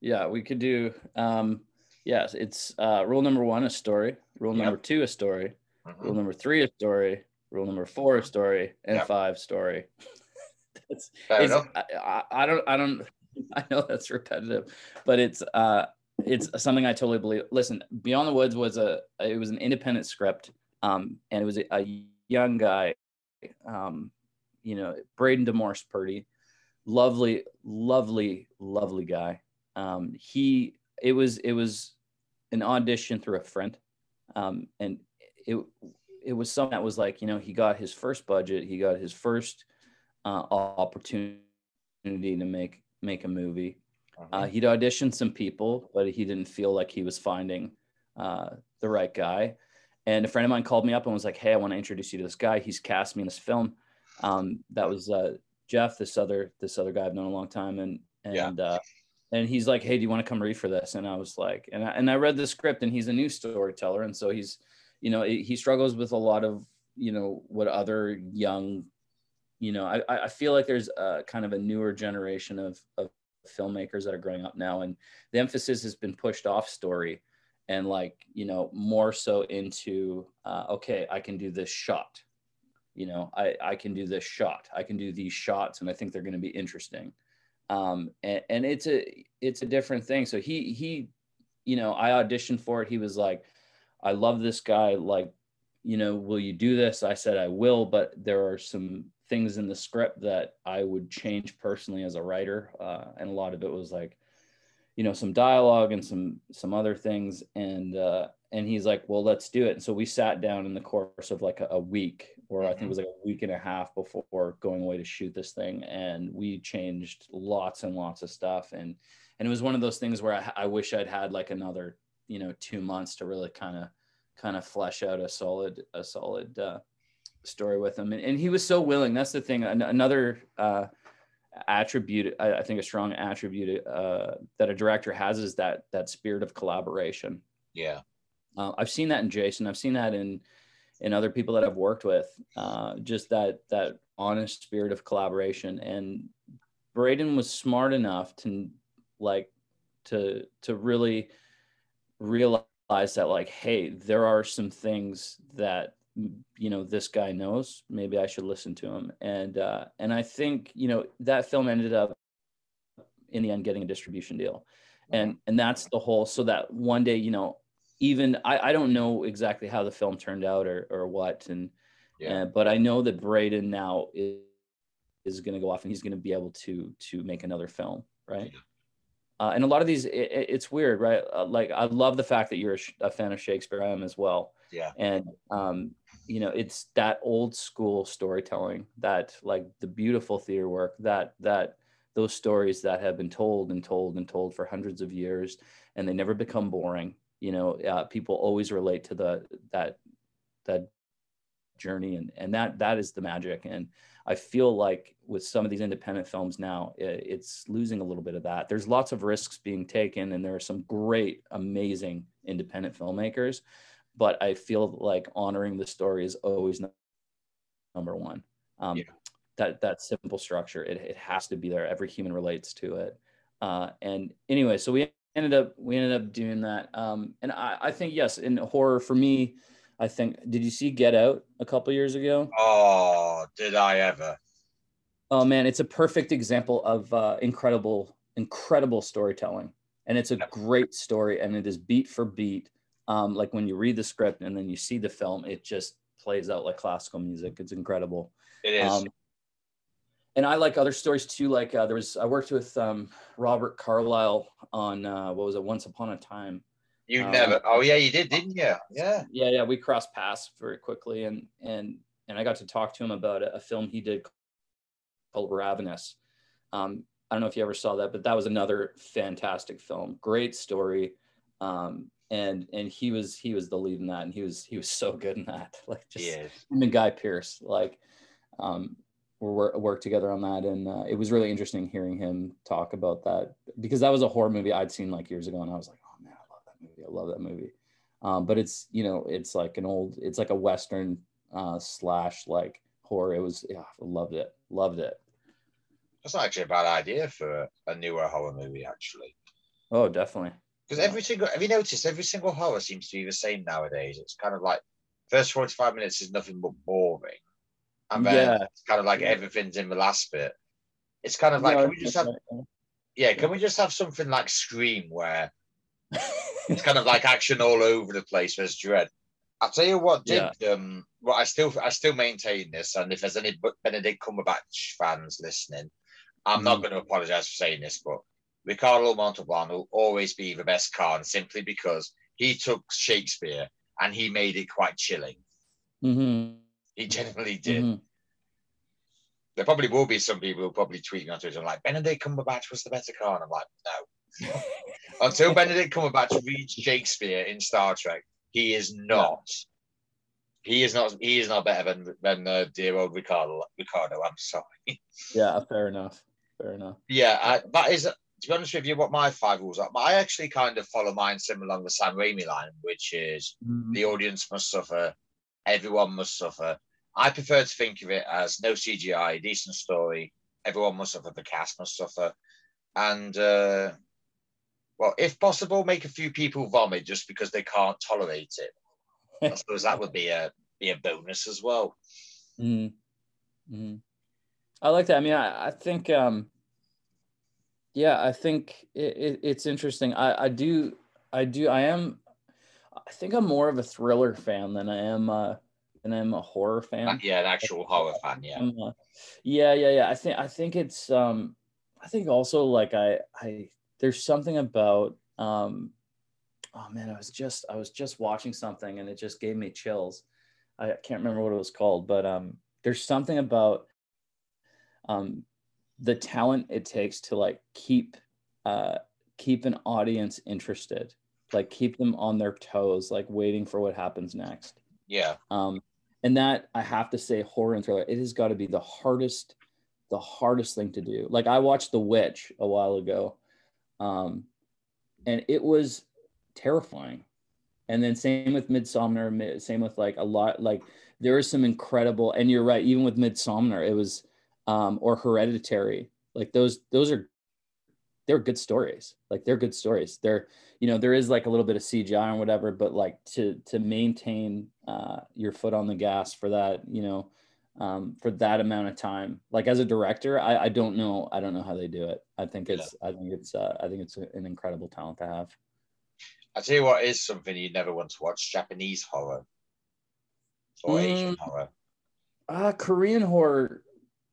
yeah, we could do. Um, yes, it's uh, rule number one: a story. Rule yep. number two: a story. Mm-hmm. Rule number three: a story. Rule number four a story and yeah. five story. that's, I, I don't I don't I know that's repetitive, but it's uh it's something I totally believe. Listen, Beyond the Woods was a it was an independent script, um, and it was a, a young guy, um, you know, Braden Demorse Purdy, lovely, lovely, lovely guy. Um, he it was it was an audition through a friend, um, and it it was something that was like you know he got his first budget he got his first uh, opportunity to make make a movie uh, uh-huh. he'd auditioned some people but he didn't feel like he was finding uh, the right guy and a friend of mine called me up and was like hey i want to introduce you to this guy. He's cast me in this film. Um, that was uh, jeff this other this other guy i've known a long time. And and yeah. Uh, and he's like, "Hey, do you want to come read for this?" And I was like, and I, and I read the script, and he's a new storyteller, and so he's, you know, he struggles with a lot of, you know, what other young, you know, I I feel like there's a kind of a newer generation of of filmmakers that are growing up now, and the emphasis has been pushed off story, and like you know more so into, uh, okay, I can do this shot, you know, I I can do this shot, I can do these shots, and I think they're going to be interesting um, and, and it's a it's a different thing. So he he, you know, I auditioned for it. He was like, I love this guy. Like, you know, will you do this? I said I will, but there are some things in the script that I would change personally as a writer, uh, and a lot of it was like, you know, some dialogue and some some other things, and uh, and he's like, well, let's do it. And so we sat down in the course of like a, a week or I think it mm-hmm. was like a week and a half before going away to shoot this thing. And we changed lots and lots of stuff. And, and it was one of those things where I, I wish I'd had like another, you know, two months to really kind of, kind of flesh out a solid, a solid, uh, story with him. And, and he was so willing. That's the thing. Another, uh, attribute I, think a strong attribute uh, that a director has is that that spirit of collaboration. Yeah. Uh, i've seen that in jason. I've seen that in in other people that I've worked with, uh, just that that honest spirit of collaboration. And Braden was smart enough to like to to really realize that like, hey, there are some things that you know this guy knows. Maybe I should listen to him. And uh, and I think you know that film ended up in the end getting a distribution deal and and that's the whole so that one day you know even I, I don't know exactly how the film turned out or, or what and yeah. Uh, but I know that Braden now is, is going to go off and he's going to be able to to make another film right yeah. uh, and a lot of these it, it's weird right uh, like I love the fact that you're a, a, fan of Shakespeare I am as well yeah. And um you know it's that old school storytelling that like the beautiful theater work that that those stories that have been told and told and told for hundreds of years and they never become boring you know uh, people always relate to the that that journey and and that that is the magic and i feel like with some of these independent films now it, it's losing a little bit of that. There's lots of risks being taken and there are some great amazing independent filmmakers but i feel like honoring the story is always number one. Um, yeah. that that simple structure it, it has to be there. Every human relates to it. Uh, and anyway so we ended up we ended up doing that. Um and i i think yes in horror for me i think did you see get out a couple years ago? Oh did i ever? Oh man it's a perfect example of uh incredible incredible storytelling. And it's a great story and it is beat for beat um like when you read the script and then you see the film it just plays out like classical music it's incredible it is um, and I like other stories too. Like uh, there was, I worked with um, Robert Carlyle on uh, what was it, Once Upon a Time. You um, never. Oh yeah, you did, didn't you? Yeah. Yeah, yeah. We crossed paths very quickly, and and and I got to talk to him about a, a film he did called Ravenous. Um, I don't know if you ever saw that, but that was another fantastic film. Great story. Um, and and he was he was the lead in that, and he was he was so good in that. Like just him and Guy Pearce. Like um, we worked together on that, and uh, it was really interesting hearing him talk about that because that was a horror movie I'd seen like years ago, and I was like, oh man, I love that movie. I love that movie. Um, but it's you know it's like an old, it's like a western uh, slash like horror. It was yeah, loved it, loved it. That's not actually a bad idea for a newer horror movie, actually. Oh, definitely. Because every single, have you noticed every single horror seems to be the same nowadays? It's kind of like first 45 minutes is nothing but boring and then yeah. it's kind of like everything's in the last bit. It's kind of like, no, can we just have, yeah, can we just have something like Scream where it's kind of like action all over the place. There's dread. I'll tell you what did yeah. um well I still I still maintain this and if there's any Benedict Cumberbatch fans listening, I'm mm. not going to apologize for saying this, but Ricardo Montalban will always be the best Khan simply because he took Shakespeare and he made it quite chilling. Mm-hmm. He genuinely did. Mm-hmm. There probably will be some people who probably tweeting on Twitter like Benedict Cumberbatch was the better Khan. I'm like, no. Until Benedict Cumberbatch reads Shakespeare in Star Trek, he is not. He is not. He is not better than than uh, dear old Ricardo. Ricardo, I'm sorry. Yeah, fair enough. Fair enough. Yeah, I, that is to be honest with you, what my five rules are, I actually kind of follow mine similar along the Sam Raimi line, which is mm-hmm. the audience must suffer, everyone must suffer. I prefer to think of it as no CGI, decent story, everyone must suffer, the cast must suffer, and uh, well, if possible, make a few people vomit just because they can't tolerate it. I suppose that would be a be a bonus as well. Mm. Mm. I like that. I mean, I, I think um, yeah, I think it, it, it's interesting. I, I do, I do, I am, I think I'm more of a thriller fan than I am, uh, than I am a horror fan. Uh, yeah, an actual horror fan. Yeah. Uh, yeah, yeah, yeah. I think, I think it's, um, I think also like I, I, there's something about, um, oh man, I was just, I was just watching something and it just gave me chills. I can't remember what it was called, but um, there's something about um, the talent it takes to like keep uh keep an audience interested like keep them on their toes like waiting for what happens next. Yeah. Um and that i have to say horror and thriller it has got to be the hardest the hardest thing to do. Like i watched the witch a while ago um and it was terrifying. And then same with Midsommar, same with like a lot like there is some incredible and you're right even with Midsommar it was um, or Hereditary. Like those, those are they're good stories. Like they're good stories. They're you know there is like a little bit of CGI or whatever, but like to to maintain uh, your foot on the gas for that, you know, um, for that amount of time. Like as a director, I, I don't know. I don't know how they do it. I think it's yeah. I think it's uh, I think it's an incredible talent to have. I tell you what is something you never want to watch: Japanese horror or mm, Asian horror. Uh, Korean horror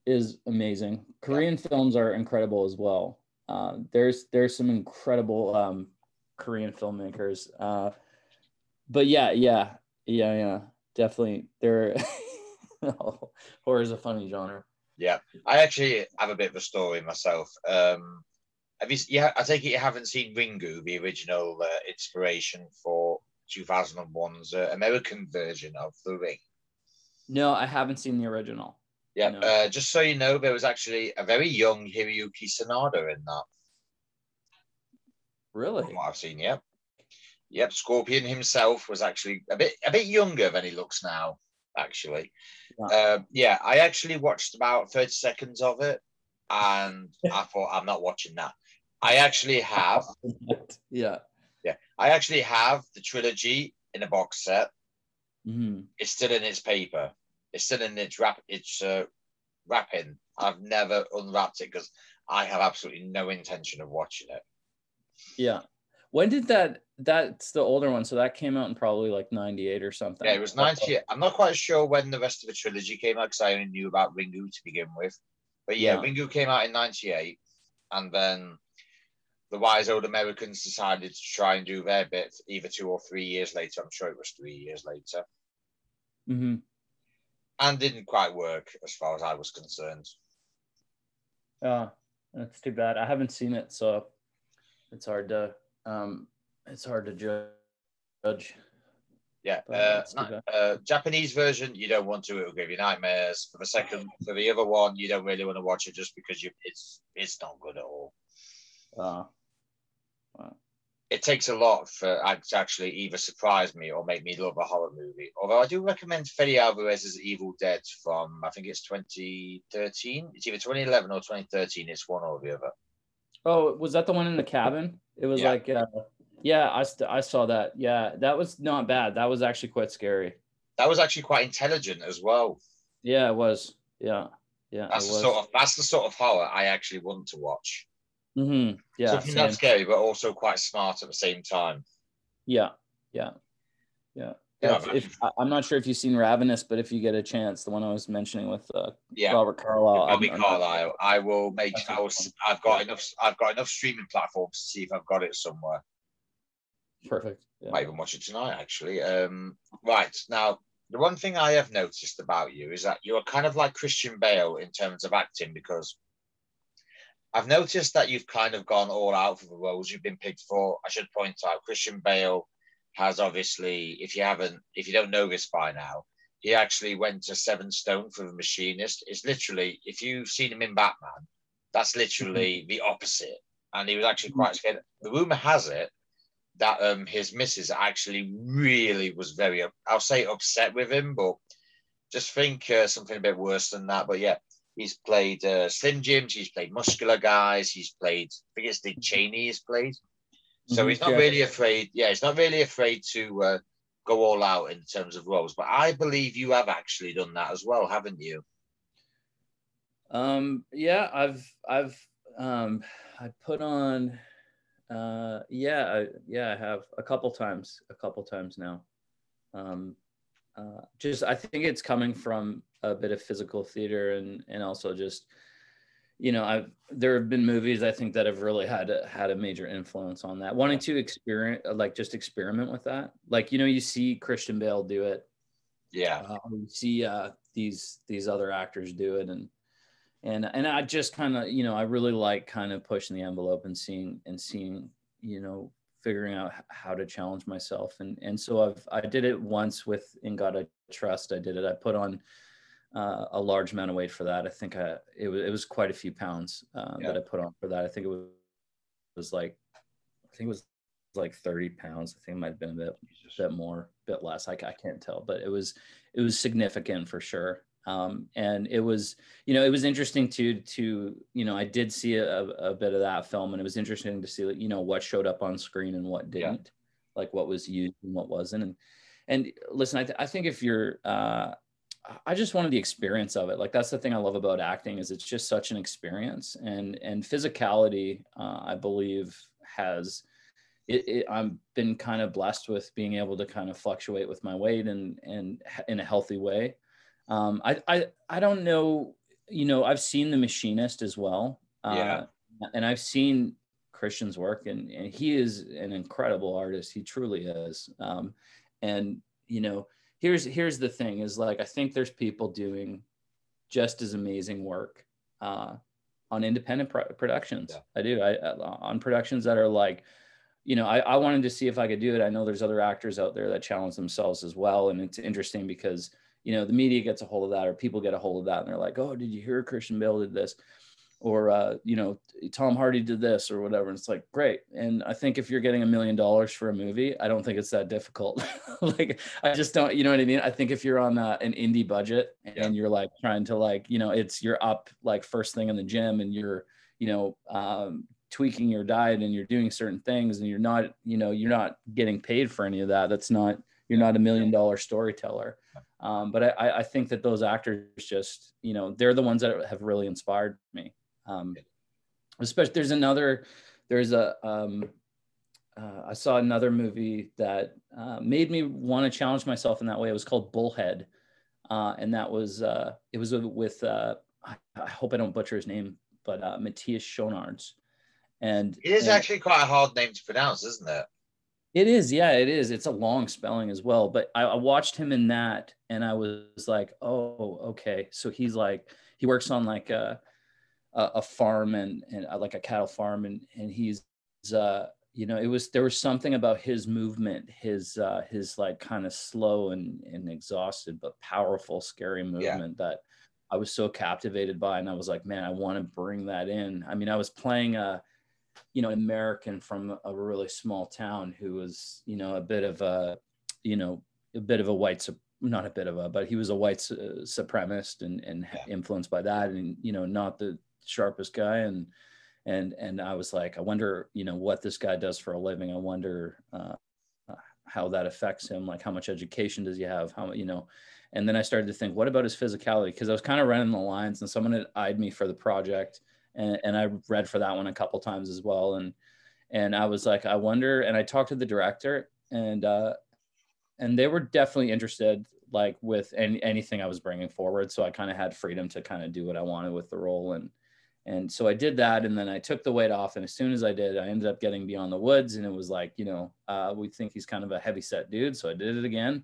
is amazing. Korean yeah. films are incredible as well. Uh, there's there's some incredible um, Korean filmmakers. Uh, but yeah, yeah, yeah, yeah, definitely. There, horror is a funny genre. Yeah, I actually have a bit of a story myself. Um, have you? Yeah, I take it you haven't seen Ringu, the original uh, inspiration for 2001's uh, American version of The Ring. No, I haven't seen the original. Yeah, no. uh, just so you know, there was actually a very young Hiroyuki Sanada in that. Really? From what I've seen, yep. Yep, Scorpion himself was actually a bit a bit younger than he looks now, actually. Yeah, uh, yeah I actually watched about 30 seconds of it and I thought, I'm not watching that. I actually have. yeah. Yeah. I actually have the trilogy in a box set. Mm-hmm. It's still in its paper it's still in its wrap its uh, wrapping. I've never unwrapped it because I have absolutely no intention of watching it. Yeah. When did that? That's the older one, so that came out in probably like '98 or something. Yeah, it was '98. I'm not quite sure when the rest of the trilogy came out because I only knew about Ringu to begin with. But yeah, yeah. Ringu came out in '98, and then the wise old Americans decided to try and do their bit either two or three years later. I'm sure it was three years later. Mm-hmm and didn't quite work as far as I was concerned. Yeah, that's too bad. I haven't seen it, so it's hard to um, it's hard to judge. Yeah, uh, uh, Japanese version you don't want to; it will give you nightmares. For the second, for the other one, you don't really want to watch it just because you it's it's not good at all. Uh, it takes a lot for to actually either surprise me or make me love a horror movie. Although I do recommend Fede Alvarez's Evil Dead from I think it's 2013. It's either 2011 or 2013. It's one or the other. Oh, was that the one in the cabin? It was yeah. like, uh, yeah, I, st- I saw that. Yeah, that was not bad. That was actually quite scary. That was actually quite intelligent as well. Yeah, it was. Yeah, yeah. That's the sort of that's the sort of horror I actually want to watch. Mm-hmm. Yeah. Something same. that's scary, but also quite smart at the same time. Yeah. Yeah. Yeah. yeah if, if, I'm not sure if you've seen Ravenous, but if you get a chance, the one I was mentioning with uh, yeah. Robert Carlyle. Bobby Carlyle. I will make. I will, I've got enough. I've got enough streaming platforms to see if I've got it somewhere. Perfect. Yeah. Might even watch it tonight, actually. Um, right now, the one thing I have noticed about you is that you are kind of like Christian Bale in terms of acting because I've noticed that you've kind of gone all out for the roles you've been picked for. I should point out Christian Bale has obviously, if you haven't, if you don't know this by now, he actually went to Seven Stone for the Machinist. It's literally, if you've seen him in Batman, that's literally mm-hmm. the opposite. and he was actually quite scared. The rumor has it that um his missus actually really was very, I'll say, upset with him, but just think uh, something a bit worse than that. But yeah, he's played uh, Slim Jims, he's played muscular guys, he's played, I think it's Dick Cheney he's played. So mm-hmm, he's not yeah. really afraid. Yeah, he's not really afraid to uh, go all out in terms of roles. But I believe you have actually done that as well, haven't you? Um, yeah, I've I've um, I put on. Uh, yeah, I, yeah, I have a couple times, a couple times now. Um, uh, just I think it's coming from a bit of physical theater and and also just you know I've there have been movies I think that have really had a, had a major influence on that. Wanting to experience like just experiment with that. Like you know you see Christian Bale do it. Yeah. Uh, you see uh, these these other actors do it and and and I just kind of you know I really like kind of pushing the envelope and seeing and seeing you know figuring out how to challenge myself and and so I've I did it once with In God I Trust I did it I put on uh, a large amount of weight for that I think I it was it was quite a few pounds uh, yeah. that I put on for that I think it was was like I think it was like 30 pounds I think it might have been a bit bit more bit less I, I can't tell but it was it was significant for sure um, and it was you know it was interesting to to you know i did see a, a, bit of that film and it was interesting to see you know what showed up on screen and what didn't yeah. like what was used and what wasn't and and listen i, th- I think if you're uh, i just wanted the experience of it like that's the thing i love about acting is it's just such an experience and and physicality uh, i believe has it, it, I've been kind of blessed with being able to kind of fluctuate with my weight and and in a healthy way. Um, I, I I don't know. You know, I've seen The Machinist as well. Yeah. Uh, and I've seen Christian's work, and, and he is an incredible artist. He truly is. Um, and you know, here's here's the thing: is like I think there's people doing just as amazing work uh, on independent pro- productions. Yeah. I do. I, on productions that are like you know, I, I wanted to see if I could do it. I know there's other actors out there that challenge themselves as well. And it's interesting because you know the media gets a hold of that or people get a hold of that and they're like oh did you hear christian bale did this? Or uh, you know tom hardy did this or whatever. And it's like great. And i think if you're getting a million dollars for a movie i don't think it's that difficult. Like i just don't you know what i mean? I think if you're on uh, an indie budget and yeah. you're like trying to like you know it's you're up like first thing in the gym and you're you know um, tweaking your diet and you're doing certain things and you're not you know you're not getting paid for any of that that's not you're not a million dollar storyteller um, but I, I think that those actors just, you know, they're the ones that have really inspired me. Um, especially there's another, there's a, um, uh, I saw another movie that uh, made me want to challenge myself in that way. It was called Bullhead. Uh, and that was, uh, it was with, uh, I, I, hope I don't butcher his name, but uh, Matthias Schoenaerts. And it is and, actually quite a hard name to pronounce, isn't it? It is, yeah, it is. It's a long spelling as well. But I, I, watched him in that, and I was like, oh, okay. So he's like, he works on like a a, a farm and and uh, like a cattle farm, and and he's, uh, you know, it was there was something about his movement, his uh, his like kind of slow and and exhausted but powerful, scary movement yeah. that I was so captivated by, and I was like, man, I want to bring that in. I mean, I was playing a you know, American from a really small town who was, you know, a bit of a, you know, a bit of a white, not a bit of a, but he was a white supremacist and, and yeah. influenced by that and, you know, not the sharpest guy. And, and, and I was like, I wonder, you know, what this guy does for a living. I wonder uh, how that affects him. Like how much education does he have? How, you know, and then I started to think, what about his physicality? Because I was kind of running the lines and someone had eyed me for the project and, and I read for that one a couple times as well. And and I was like, I wonder. And I talked to the director, and uh, and they were definitely interested, like with any, anything I was bringing forward. So I kind of had freedom to kind of do what I wanted with the role, and and so I did that, and then I took the weight off. And as soon as I did, I ended up getting Beyond the Woods, and it was like, you know, uh, we think he's kind of a heavy set dude, so I did it again.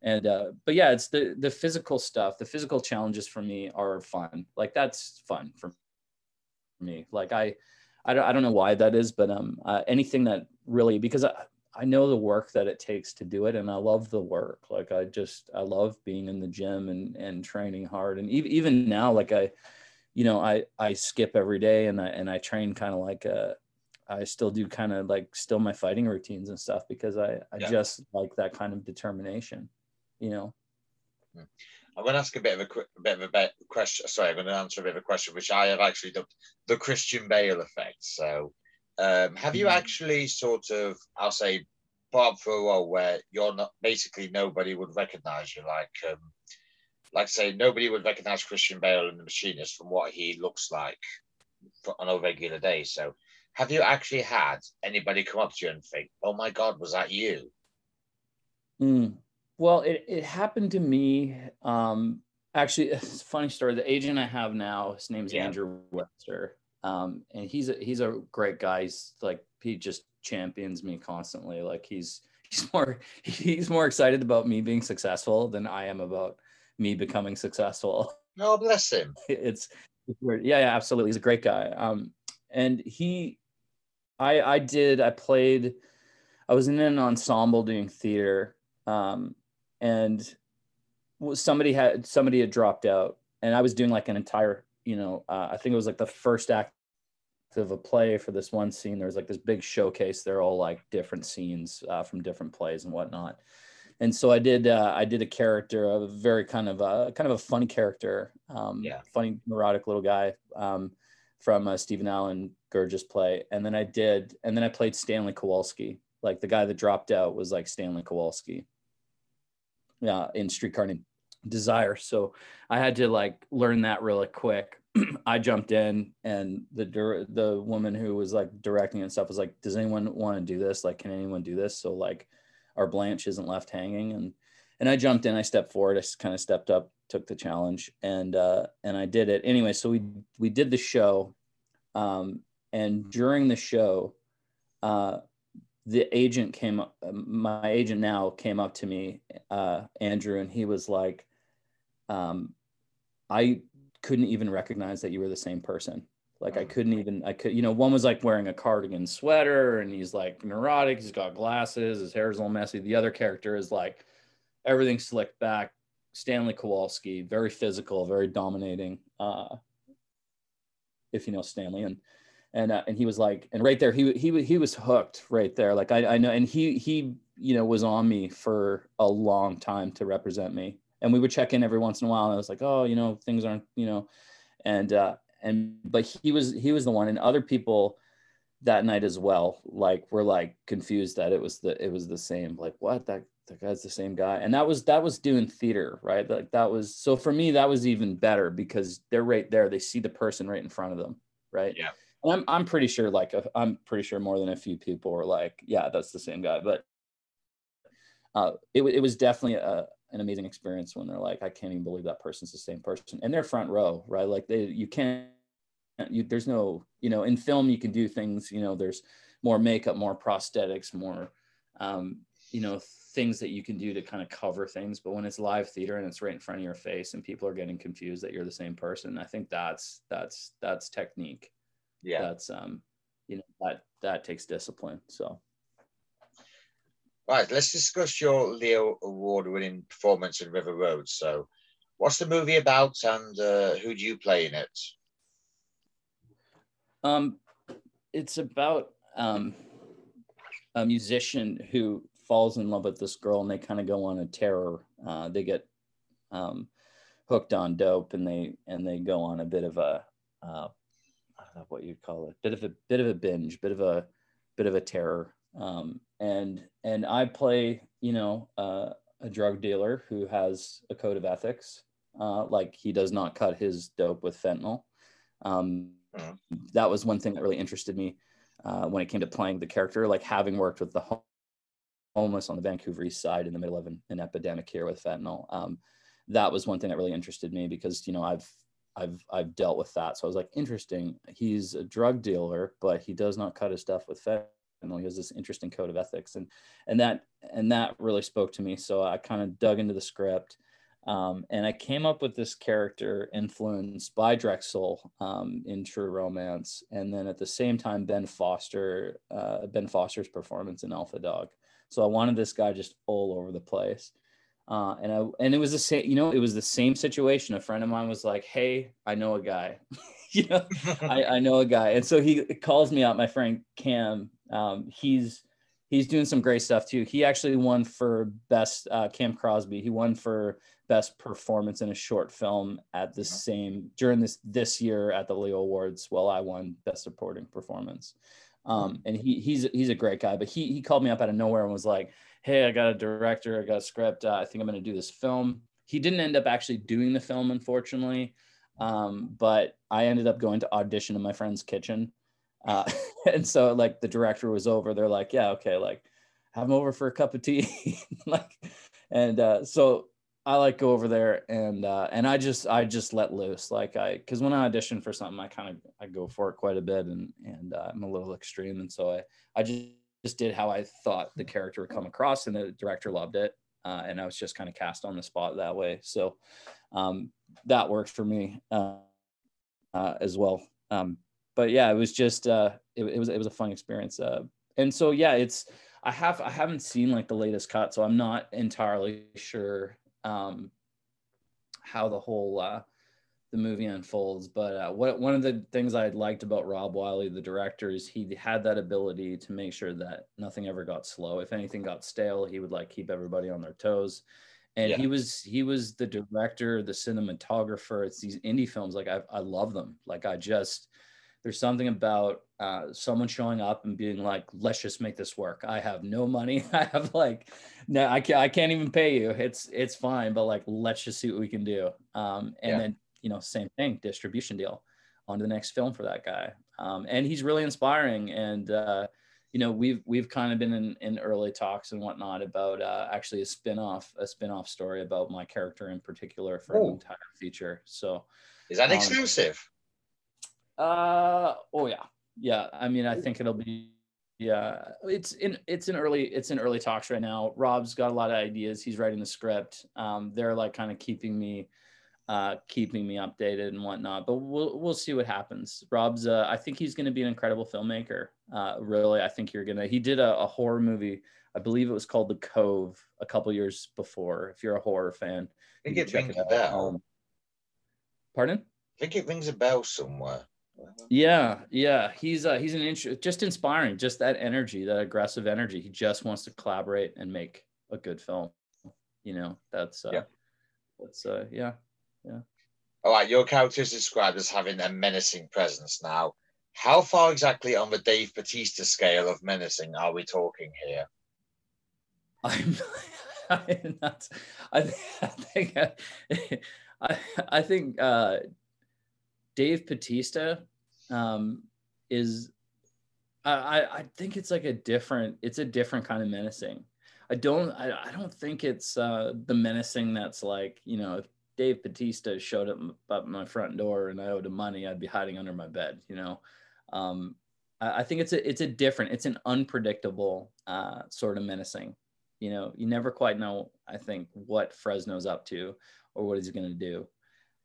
And uh, but yeah, it's the the physical stuff. The physical challenges for me are fun. Like that's fun for me. Like I, I don't, I don't know why that is, but um, uh, anything that really because I, I know the work that it takes to do it, and I love the work. Like I just, I love being in the gym and and training hard, and even even now, like I, you know, I I skip every day, and I and I train kind of like a I still do kind of like still my fighting routines and stuff because I I yeah. just like that kind of determination, you know. Hmm. I'm going to ask a bit of a, a bit of a question. Sorry, I'm going to answer a bit of a question which I have actually dubbed the Christian Bale effect. So, um, have you hmm. actually sort of, I'll say, part for a role where you're not basically nobody would recognize you, like, um, like say, nobody would recognize Christian Bale in the Machinist from what he looks like on a regular day. So, have you actually had anybody come up to you and think, "Oh my God, was that you?" Mm. Well, it, it happened to me. Um, actually, it's a funny story. The agent I have now, his name's yeah. Andrew Webster, um, and he's a, he's a great guy. He's like he just champions me constantly. Like he's he's more he's more excited about me being successful than I am about me becoming successful. Oh, bless him. It's, it's weird. Yeah, yeah, absolutely. He's a great guy. Um, and he, I, I did. I played. I was in an ensemble doing theater, um, and somebody had somebody had dropped out, and I was doing like an entire. You know, uh, I think it was like the first act of a play for this one scene. There was like this big showcase. They're all like different scenes uh, from different plays and whatnot and so I did uh, I did a character, a very kind of a kind of a funny character, um, yeah, funny neurotic little guy um, from uh, Stephen Allen Guirgis play, and then I did and then I played Stanley Kowalski, like the guy that dropped out was like Stanley Kowalski, yeah, in Streetcar Named Desire. So I had to like learn that really quick. I jumped in, and the the woman who was like directing and stuff was like, "Does anyone want to do this? Like, can anyone do this?" So like our Blanche isn't left hanging. And and I jumped in, I stepped forward, I kind of stepped up, took the challenge, and uh, and I did it anyway. So we we did the show, um, and during the show, uh, the agent came up. My agent now came up to me, uh, Andrew, and he was like, um, "I couldn't even recognize that you were the same person." Like I couldn't even, I could, you know, one was like wearing a cardigan sweater and he's like neurotic. He's got glasses. His hair's all messy. The other character is like everything slicked back. Stanley Kowalski, very physical, very dominating. Uh, if you know Stanley and, and, uh, and he was like, and right there, he, he, he was hooked right there. Like I, I know, and he, he, you know, was on me for a long time to represent me. And we would check in every once in a while. And I was like, oh, you know, things aren't, you know, and, uh, and but he was he was the one and other people that night as well like were like confused that it was the it was the same like what that that guy's the same guy and that was that was doing theater right like that was so for me that was even better because they're right there they see the person right in front of them right yeah i'm, I'm pretty sure like i'm pretty sure more than a few people were like yeah that's the same guy but uh, it, it was definitely a, an amazing experience when they're like, I can't even believe that person's the same person, and they're front row, right? Like they, you can't, you, there's no, you know, in film you can do things, you know, there's more makeup, more prosthetics, more, um, you know, things that you can do to kind of cover things. But when it's live theater and it's right in front of your face and people are getting confused that you're the same person, I think that's that's that's technique. Yeah, that's um, you know, that that takes discipline. So. Right, let's discuss your Leo Award winning performance in River Road. So, what's the movie about and uh, who do you play in it? Um, it's about um, a musician who falls in love with this girl and they kind of go on a terror. Uh, they get um, hooked on dope and they and they go on a bit of a uh, I don't know what you'd call it, bit of a bit of a binge, bit of a bit of a terror. Um, and and I play, you know, uh, a drug dealer who has a code of ethics. Uh, like he does not cut his dope with fentanyl. Um, mm-hmm. That was one thing that really interested me uh, when it came to playing the character. Like having worked with the homeless on the Vancouver East Side in the middle of an, an epidemic here with fentanyl. Um, that was one thing that really interested me because you know I've I've I've dealt with that. So I was like, interesting. He's a drug dealer, but he does not cut his stuff with fentanyl. He has this interesting code of ethics. And and that and that really spoke to me. So i kind of dug into the script um, and i came up with this character influenced by Drexl um, in true romance and then at the same time ben foster uh, ben foster's performance in alpha dog. So i wanted this guy just all over the place uh, and I and it was the same, you know, it was the same situation. A friend of mine was like, "Hey, I know a guy. you know, I, I know a guy, and so he calls me out. My friend Cam, um, he's he's doing some great stuff too. He actually won for best uh, Cam Crosby. He won for best performance in a short film at the same during this this year at the Leo Awards. While I won best supporting performance. Um, and he he's he's a great guy, but he he called me up out of nowhere and was like, "Hey, I got a director, I got a script. Uh, I think I'm going to do this film." He didn't end up actually doing the film, unfortunately, um, but I ended up going to audition in my friend's kitchen, uh, and so like the director was over. They're like, "Yeah, okay, like have him over for a cup of tea," like, and uh, so I like go over there and uh, and I just I just let loose like I because when I audition for something I kind of I go for it quite a bit and and uh, I'm a little extreme and so I I just just did how I thought the character would come across and the director loved it uh, and I was just kind of cast on the spot that way. So um, that worked for me uh, uh, as well. Um, but yeah it was just uh, it, it was it was a fun experience and so yeah it's I have I haven't seen like the latest cut so I'm not entirely sure um, how the whole uh, the movie unfolds. But uh, what one of the things I liked about Rob Wiley, the director, is he had that ability to make sure that nothing ever got slow. If anything got stale, he would like keep everybody on their toes. And yeah. he was he was the director, the cinematographer. It's these indie films. Like I I love them. Like I just there's something about uh, someone showing up and being like, let's just make this work. I have no money. I have like, no, I can't, I can't even pay you. It's, it's fine. But like, let's just see what we can do. Um, and yeah. then, you know, same thing, distribution deal on to the next film for that guy. Um, and he's really inspiring. And, uh, you know, we've, we've kind of been in, in early talks and whatnot about uh, actually a spin-off, a spin-off story about my character in particular for an entire feature. So is that um, exclusive? Uh, oh yeah yeah i mean i think it'll be yeah it's in it's in early it's in early talks right now rob's got a lot of ideas he's writing the script um, they're like kind of keeping me uh, keeping me updated and whatnot but we'll we'll see what happens. Rob's uh, i think he's going to be an incredible filmmaker. Uh, really i think you're gonna he did a, a, horror movie i believe it was called the cove a couple years before if you're a horror fan. I think it rings it a bell. um, pardon? I think it rings a bell somewhere. Yeah, yeah, he's uh, he's an int- just inspiring, just that energy, that aggressive energy. He just wants to collaborate and make a good film. You know, that's uh, yeah, that's uh, yeah, yeah. All right, your character is described as having a menacing presence. Now, how far exactly on the Dave Batista scale of menacing are we talking here? I'm, I'm not. I, think. I, I think uh, Dave Batista um, is I, I think it's like a different it's a different kind of menacing. I don't I, I don't think it's uh, the menacing that's like you know Dave Batista showed up at my front door and I owed him money I'd be hiding under my bed you know um, I, I, think it's a it's a different it's an unpredictable uh, sort of menacing you know you never quite know I think what Fresno's up to or what he's going to do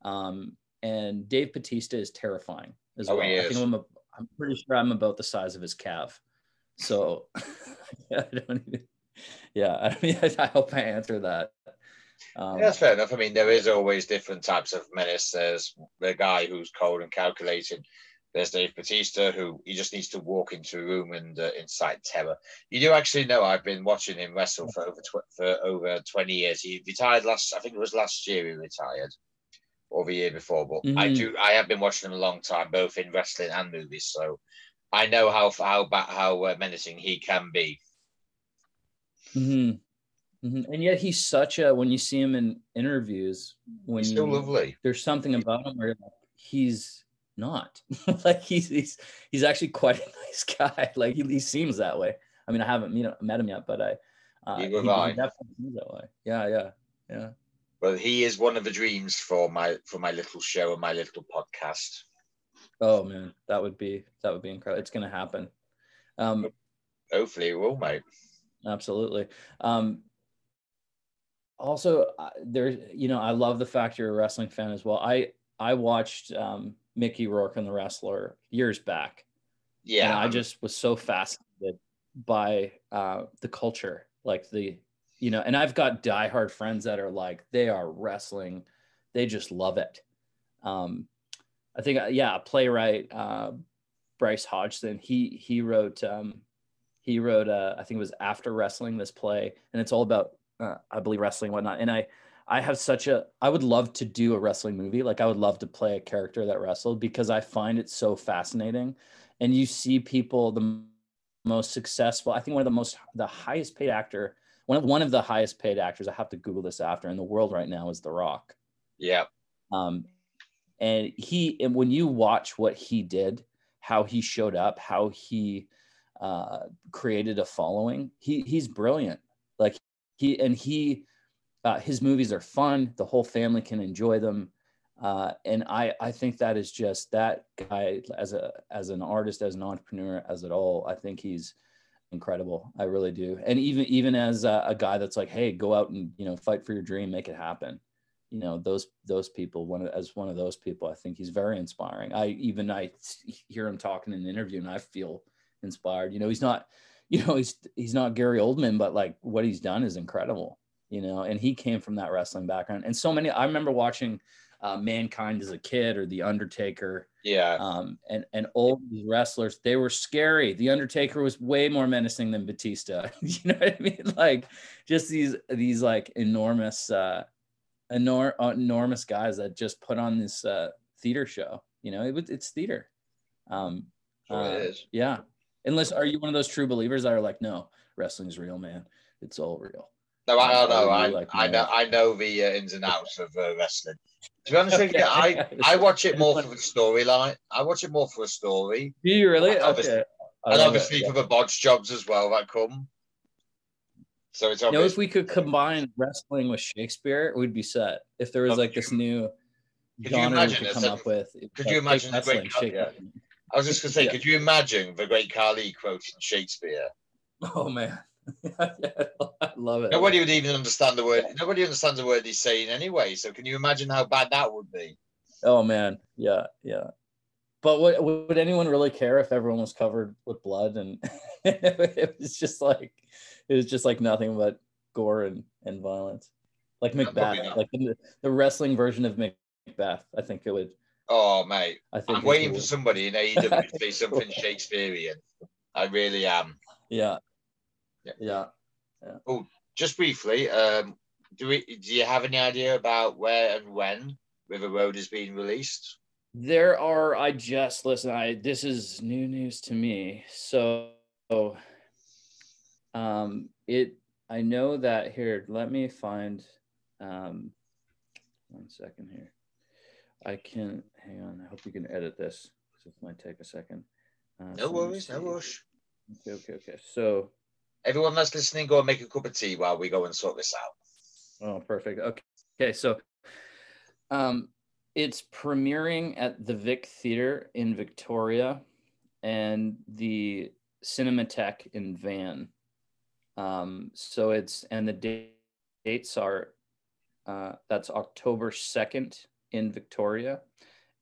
um, and Dave Batista is terrifying as oh, well. I think I'm, a, I'm pretty sure I'm about the size of his calf. So yeah, I don't even, yeah, I mean, I hope I answer that. Um, yeah, that's fair enough. I mean, there is always different types of menace. There's the guy who's cold and calculating. There's Dave Batista, who he just needs to walk into a room and uh, incite terror. You do actually know I've been watching him wrestle for over tw- for over 20 years. He retired last, I think it was last year. He retired or the year before. But mm-hmm. I do. I have been watching him a long time, both in wrestling and movies. So I know how how how uh, menacing he can be. Hmm. Mm-hmm. And yet he's such a. When you see him in interviews, when he's so lovely, there's something about him where he's not like he's he's he's actually quite a nice guy. Like he, he seems that way. I mean, I haven't you know met him yet, but I. Uh, he, he definitely seems that way. Yeah, yeah, yeah. Well, he is one of the dreams for my for my little show and my little podcast. Oh man, that would be that would be incredible. It's going to happen. Um, Hopefully, it will, mate. Absolutely. Um, also, uh, there, you know, I love the fact you're a wrestling fan as well. I I watched um, Mickey Rourke and the Wrestler years back. Yeah, and I just was so fascinated by uh, the culture, like the you know, and I've got diehard friends that are like, they are wrestling, they just love it. Um, I think uh, yeah, playwright uh, Bryce Hodgson. He he wrote um, he wrote uh, I think it was after wrestling this play, and it's all about uh, I believe wrestling and whatnot. And I I have such a I would love to do a wrestling movie. Like I would love to play a character that wrestled because I find it so fascinating. And you see people the most successful. I think one of the most the highest paid actor one of one of the highest paid actors. I have to Google this after in the world right now is The Rock. Yeah. Um, and he and when you watch what he did, how he showed up, how he uh, created a following, he he's brilliant. He and he uh, his movies are fun. The whole family can enjoy them. Uh, and I, I think that is just that guy as a as an artist, as an entrepreneur, as it all. I think he's incredible. I really do. And even even as a, a, guy that's like, hey, go out and you know fight for your dream, make it happen. You know those those people. One as one of those people, I think he's very inspiring. I even I hear him talking in an interview, and I feel inspired. You know, he's not, you know, he's he's not Gary Oldman, but like what he's done is incredible. You know, and he came from that wrestling background. And so many. I remember watching uh, Mankind as a kid or The Undertaker. Yeah. Um, and and these wrestlers, they were scary. The Undertaker was way more menacing than Batista. you know what I mean? Like just these these like enormous uh, enor- enormous guys that just put on this uh, theater show. You know, it, it's theater. Um, sure uh, it is. Yeah. Unless are you one of those true believers that are like, no, wrestling's real, man. It's all real. No, I don't know. I, like, I know. I know the uh, ins and outs of uh, wrestling. To be honest with you, I, I watch it more for the storyline. I watch it more for a story. Do you really? okay. And obviously it, yeah. for the bodge jobs as well that come. So it's obvious. You know, if we could combine wrestling with Shakespeare, we'd be set. If there was like this new genre we could come up with. Could you imagine the great yeah. I was just gonna say, yeah. could you imagine the great Khali quoting Shakespeare? Oh man. I love it. Nobody would even understand the word. Nobody understands the word he's saying anyway. So can you imagine how bad that would be? Oh man, yeah, yeah. But would, would anyone really care if everyone was covered with blood and it was just like it was just like nothing but gore and, and violence, like Macbeth, like the, the wrestling version of Macbeth. I think it would. Oh mate, I think I'm waiting for somebody in AEW to say something Shakespearean. I really am. Yeah, yeah. Yeah. Oh, just briefly, um, do we do you have any idea about where and when River Road is being released? There are. I just listen. I this is new news to me. So, um, it. I know that here. Let me find. Um, one second here. I can hang on. I hope you can edit this. This might take a second. Uh, no worries. No rush. Okay. Okay. Okay. So everyone that's listening, go and make a cup of tea while we go and sort this out. Oh, perfect. Okay. Okay. So um, it's premiering at the Vic Theater in Victoria and the Cinematheque in Van. Um, so it's, and the dates are, uh, that's October 2nd in Victoria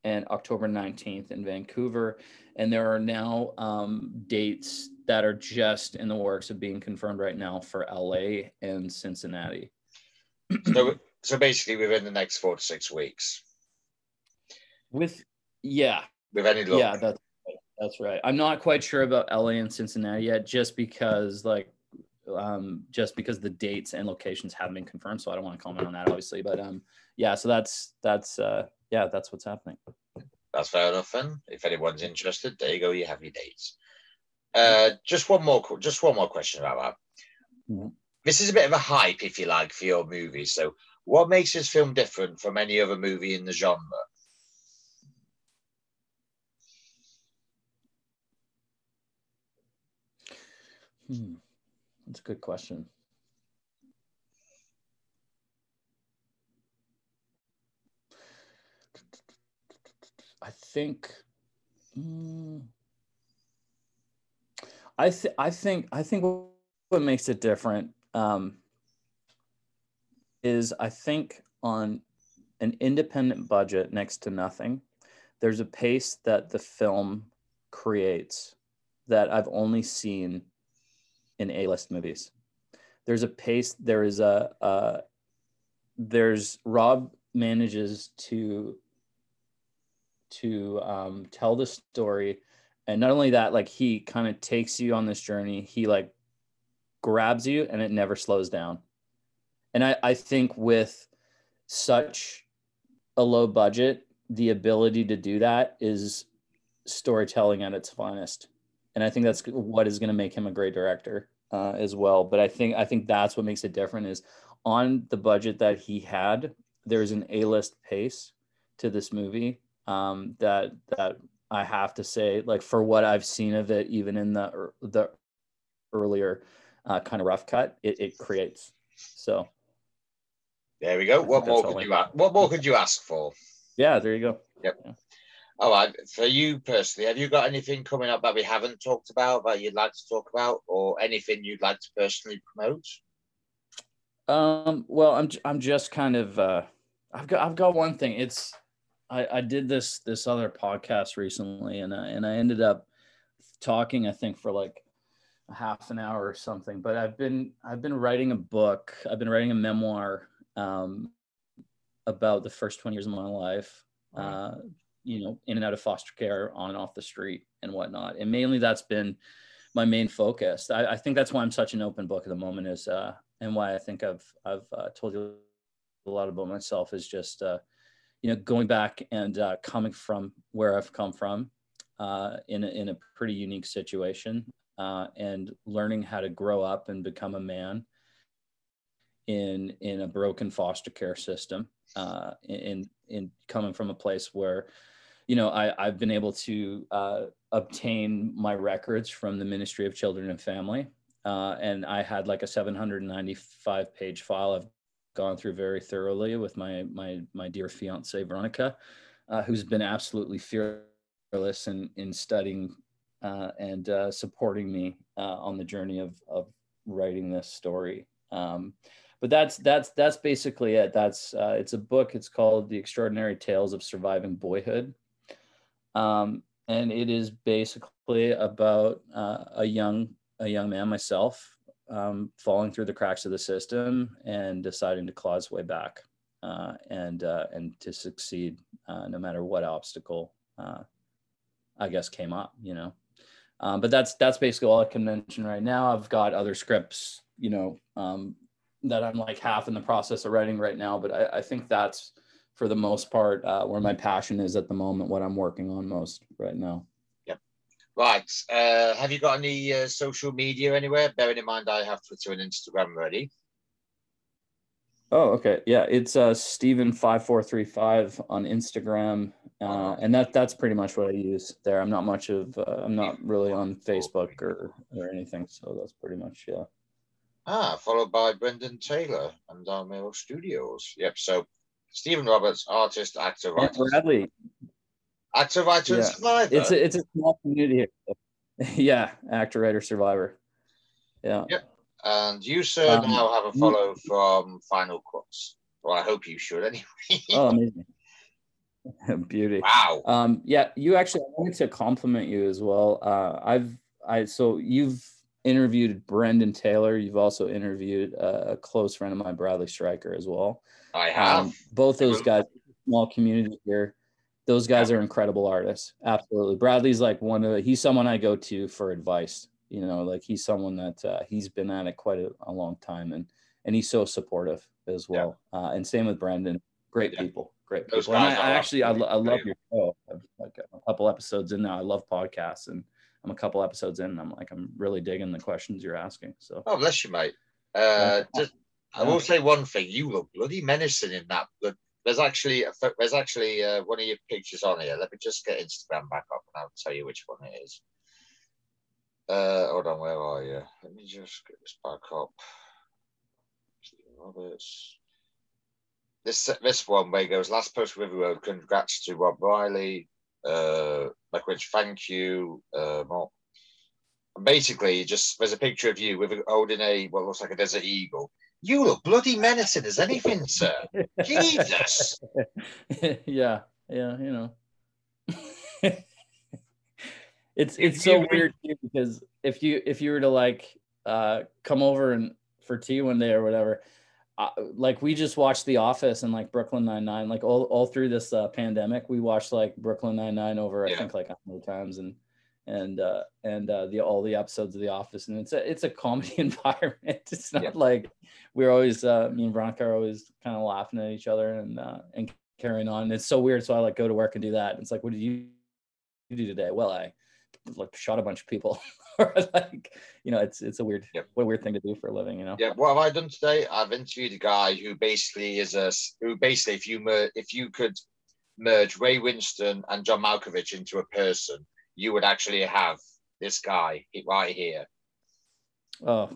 and October 19th in Vancouver. And there are now um, dates that are just in the works of being confirmed right now for LA and Cincinnati. so, so basically within the next four to six weeks. With yeah. With any luck. Yeah, that's that's right. I'm not quite sure about LA and Cincinnati yet, just because like um just because the dates and locations haven't been confirmed. So I don't want to comment on that obviously. But um yeah, so that's that's uh yeah, that's what's happening. That's fair enough then. If anyone's interested, there you go, you have your dates. Uh, just one more, just one more question about that. Mm-hmm. This is a bit of a hype, if you like, for your movie. So, what makes this film different from any other movie in the genre? Hmm. That's a good question. I think. Mm, I th- I think I think what makes it different um, is I think on an independent budget next to nothing, there's a pace that the film creates that I've only seen in A-list movies. There's a pace. There is a, a there's Rob manages to to um, tell the story and not only that like he kind of takes you on this journey he like grabs you and it never slows down and i i think with such a low budget the ability to do that is storytelling at its finest and i think that's what is going to make him a great director uh, as well but i think i think that's what makes it different is on the budget that he had there's an a-list pace to this movie um, that that I have to say, like for what I've seen of it, even in the the earlier uh, kind of rough cut, it, it creates. So there we go. What more could you ask? What more could you ask for? Yeah, there you go. Yep. Yeah. All right. For you personally, have you got anything coming up that we haven't talked about that you'd like to talk about, or anything you'd like to personally promote? Um. Well, I'm I'm just kind of uh, I've got I've got one thing. It's I, I did this this other podcast recently, and I, and I ended up talking, I think, for like a half an hour or something. But I've been I've been writing a book. I've been writing a memoir um, about the first twenty years of my life. Uh, you know, in and out of foster care, on and off the street, and whatnot. And mainly that's been my main focus. I, I think that's why I'm such an open book at the moment. Is uh, and why I think I've I've uh, told you a lot about myself is just uh, you know, going back and uh, coming from where I've come from uh, in, a, in a pretty unique situation uh, and learning how to grow up and become a man in, in a broken foster care system uh, in, in coming from a place where, you know, I, I've been able to uh, obtain my records from the Ministry of Children and Family. Uh, and I had like a 795 page file. I've gone through very thoroughly with my my my dear fiance Veronica, uh, who's been absolutely fearless in in studying uh, and uh, supporting me uh, on the journey of of writing this story. Um, but that's that's that's basically it. That's uh, it's a book. It's called The Extraordinary Tales of Surviving Boyhood, um, and it is basically about uh, a young a young man myself um, falling through the cracks of the system and deciding to claw his way back uh, and uh, and to succeed uh, no matter what obstacle uh, I guess came up, you know. Um, but that's that's basically all I can mention right now. I've got other scripts, you know, um, that I'm like half in the process of writing right now. But I, I think that's for the most part uh, where my passion is at the moment, what I'm working on most right now. Yep. Right. Uh, have you got any uh, social media anywhere? Bearing in mind I have Twitter and Instagram ready. Oh, okay. Yeah, it's uh Stephen five four three five on Instagram, uh, and that that's pretty much what I use there. I'm not much of uh, I'm not really on Facebook or or anything, so that's pretty much yeah. Ah, followed by Brendan Taylor and Armero Studios. Yep. So Stephen Roberts, artist, actor, writer. Bradley, Actor, writer, yeah. survivor. It's a, it's a small community here. yeah, actor, writer, survivor. Yeah. Yep. And you, sir, um, now have a follow from Final Cuts. Well, I hope you should anyway. oh, amazing. Beauty. Wow. Um, yeah, you actually, I wanted to compliment you as well. Uh, I've, I, so you've interviewed Brendan Taylor. You've also interviewed a close friend of mine, Bradley Stryker, as well. I have. Um, both those guys, small community here those guys yeah. are incredible artists. Absolutely. Bradley's like one of the, he's someone I go to for advice. You know, like he's someone that uh, he's been at it quite a, a, long time and and he's so supportive as well. Yeah. Uh, and same with Brandon. Great yeah. people. Great those people. I, I, actually I, I love your show. I'm like a couple episodes in now. I love podcasts and I'm a couple episodes in and I'm like I'm really digging the questions you're asking. So Oh bless you, mate. Uh, just I will say one thing. You look bloody menacing in that there's actually a, there's actually uh, one of your pictures on here. Let me just get Instagram back up and I'll tell you which one it is. Uh, hold on, where are you? Let me just get this back up. Roberts. This this one where he goes last post River Road. Congrats to Rob Riley. Uh, like thank you. Uh, more. And basically, just there's a picture of you with holding a what looks like a desert eagle, you look bloody menacing as anything, sir. Jesus. Yeah, yeah, you know. it's it's so weird too, because if you if you were to like uh come over and for tea one day or whatever, uh, like we just watched The Office and like Brooklyn Nine Nine, like all all through this uh, pandemic, we watched like Brooklyn Nine Nine over yeah. I think like a hundred times and and uh and uh the all the episodes of the office and it's a it's a comedy environment. It's not yeah. like we're always uh me and veronica are always kind of laughing at each other and uh and carrying on. And it's so weird so i like go to work and do that it's like what did you do today? Well i like shot a bunch of people. Or like you know it's it's a weird yep. what a weird thing to do for a living you know? Yeah what have i done today? I've interviewed a guy who basically is a who basically if you mer- if you could merge ray Winstone and john malkovich into a person you would actually have this guy right here. Oh,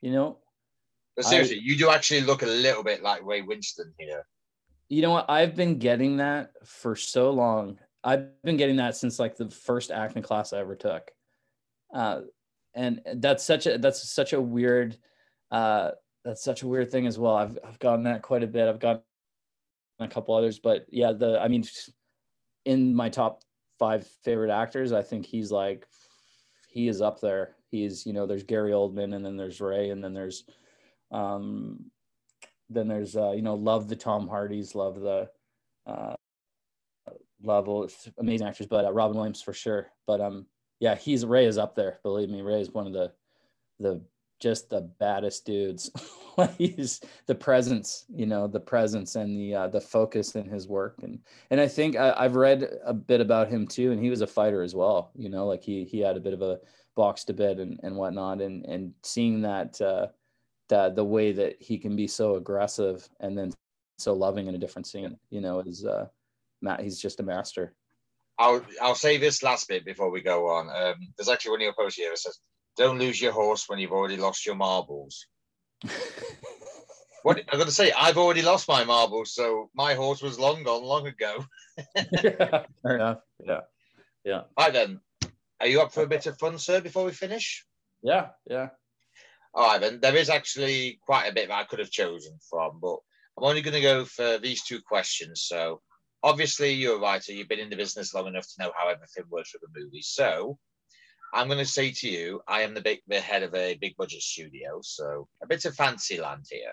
you know. But seriously, I, you do actually look a little bit like Ray Winstone here. You know what? I've been getting that for so long. I've been getting that since like the first acting class I ever took. Uh, and that's such a that's such a weird uh, that's such a weird thing as well. I've I've gotten that quite a bit. I've gotten a couple others, but yeah, the I mean, in my top five favorite actors, I think he's like he is up there. He's you know there's Gary Oldman and then there's Ray and then there's um then there's uh you know love the Tom Hardys, love the uh love amazing actors, but uh, Robin Williams for sure. But um yeah, he's Ray is up there. Believe me, Ray is one of the the just the baddest dudes. he's the presence, you know, the presence and the uh, the focus in his work, and and I think I, I've read a bit about him too, and he was a fighter as well. You know, like he he had a bit of a box to bed and and whatnot, and and seeing that uh, that the way that he can be so aggressive and then so loving in a different scene, you know, is uh, Matt. He's just a master. I'll I'll say this last bit before we go on. Um, there's actually one of your posts here that says don't lose your horse when you've already lost your marbles. what I'm going to say, I've already lost my marbles, so my horse was long gone long ago. yeah, fair enough. Yeah, yeah. Right then, are you up for a bit of fun, sir? Before we finish? Yeah, yeah. All right then. There is actually quite a bit that I could have chosen from, but I'm only going to go for these two questions. So, obviously, you're a writer. You've been in the business long enough to know how everything works with a movie. So, I'm going to say to you, I am the big the head of a big budget studio, so a bit of fancy land here.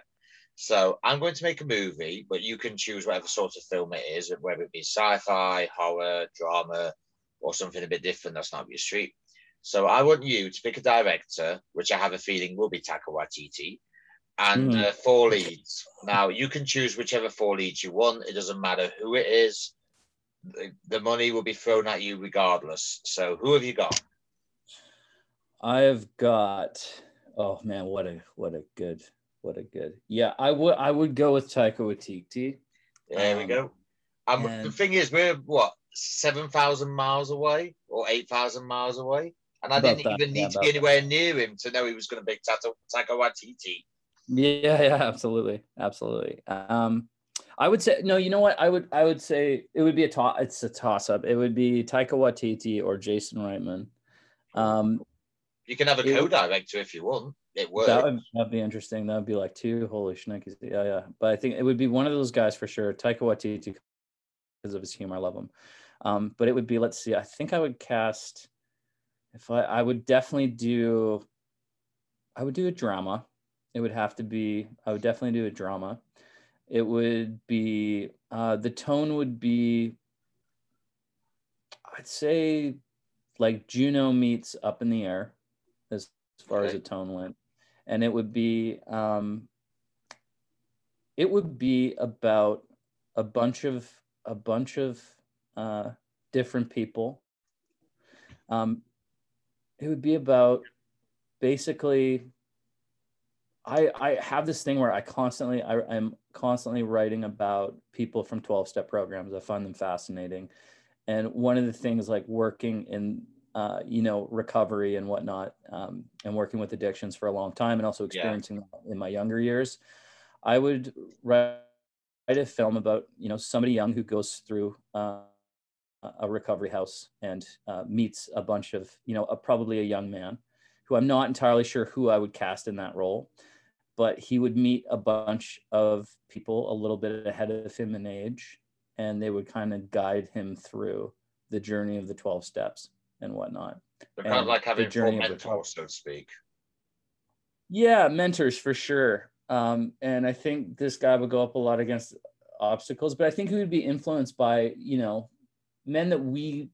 So I'm going to make a movie, but you can choose whatever sort of film it is, whether it be sci-fi, horror, drama, or something a bit different. That's not your street. So I want you to pick a director, which I have a feeling will be Taika Waititi, and mm. uh, four leads. Now you can choose whichever four leads you want. It doesn't matter who it is. The, the money will be thrown at you regardless. So who have you got? I've got oh man, what a what a good what a good yeah. I would I would go with Taika Waititi. There um, we go. Um, and the thing is, we're what seven thousand miles away or eight thousand miles away, and I didn't that, even need yeah, to be anywhere near him to know he was going to be Taika, Taika Waititi. Yeah, yeah, absolutely, absolutely. Um, I would say no. You know what? I would I would say it would be a toss. It's a toss up. It would be Taika Waititi or Jason Reitman. Um, you can have a co-director if you want. It would. That would that'd be interesting. That would be like two holy schnickies. Yeah, yeah. But I think it would be one of those guys for sure. Taika Waititi because of his humor. I love him. Um, but it would be let's see. I think I would cast. If I I would definitely do. I would do a drama. It would have to be. I would definitely do a drama. It would be. Uh, the tone would be. I'd say, like Juno meets Up in the Air as far okay. as a tone went, and it would be um, it would be about a bunch of a bunch of uh, different people. Um, it would be about basically I, I have this thing where I constantly I, I'm constantly writing about people from 12 step programs. I find them fascinating. And one of the things like working in uh, you know, recovery and whatnot, um, and working with addictions for a long time, and also experiencing yeah. in my younger years, I would write a film about you know somebody young who goes through uh, a recovery house and uh, meets a bunch of you know a, probably a young man who I'm not entirely sure who I would cast in that role, but he would meet a bunch of people a little bit ahead of him in age, and they would kind of guide him through the journey of the 12 steps and whatnot. They're kind of like having four mentors, so to speak. Yeah, mentors for sure. Um, and I think this guy would go up a lot against obstacles, but I think he would be influenced by, you know, men that we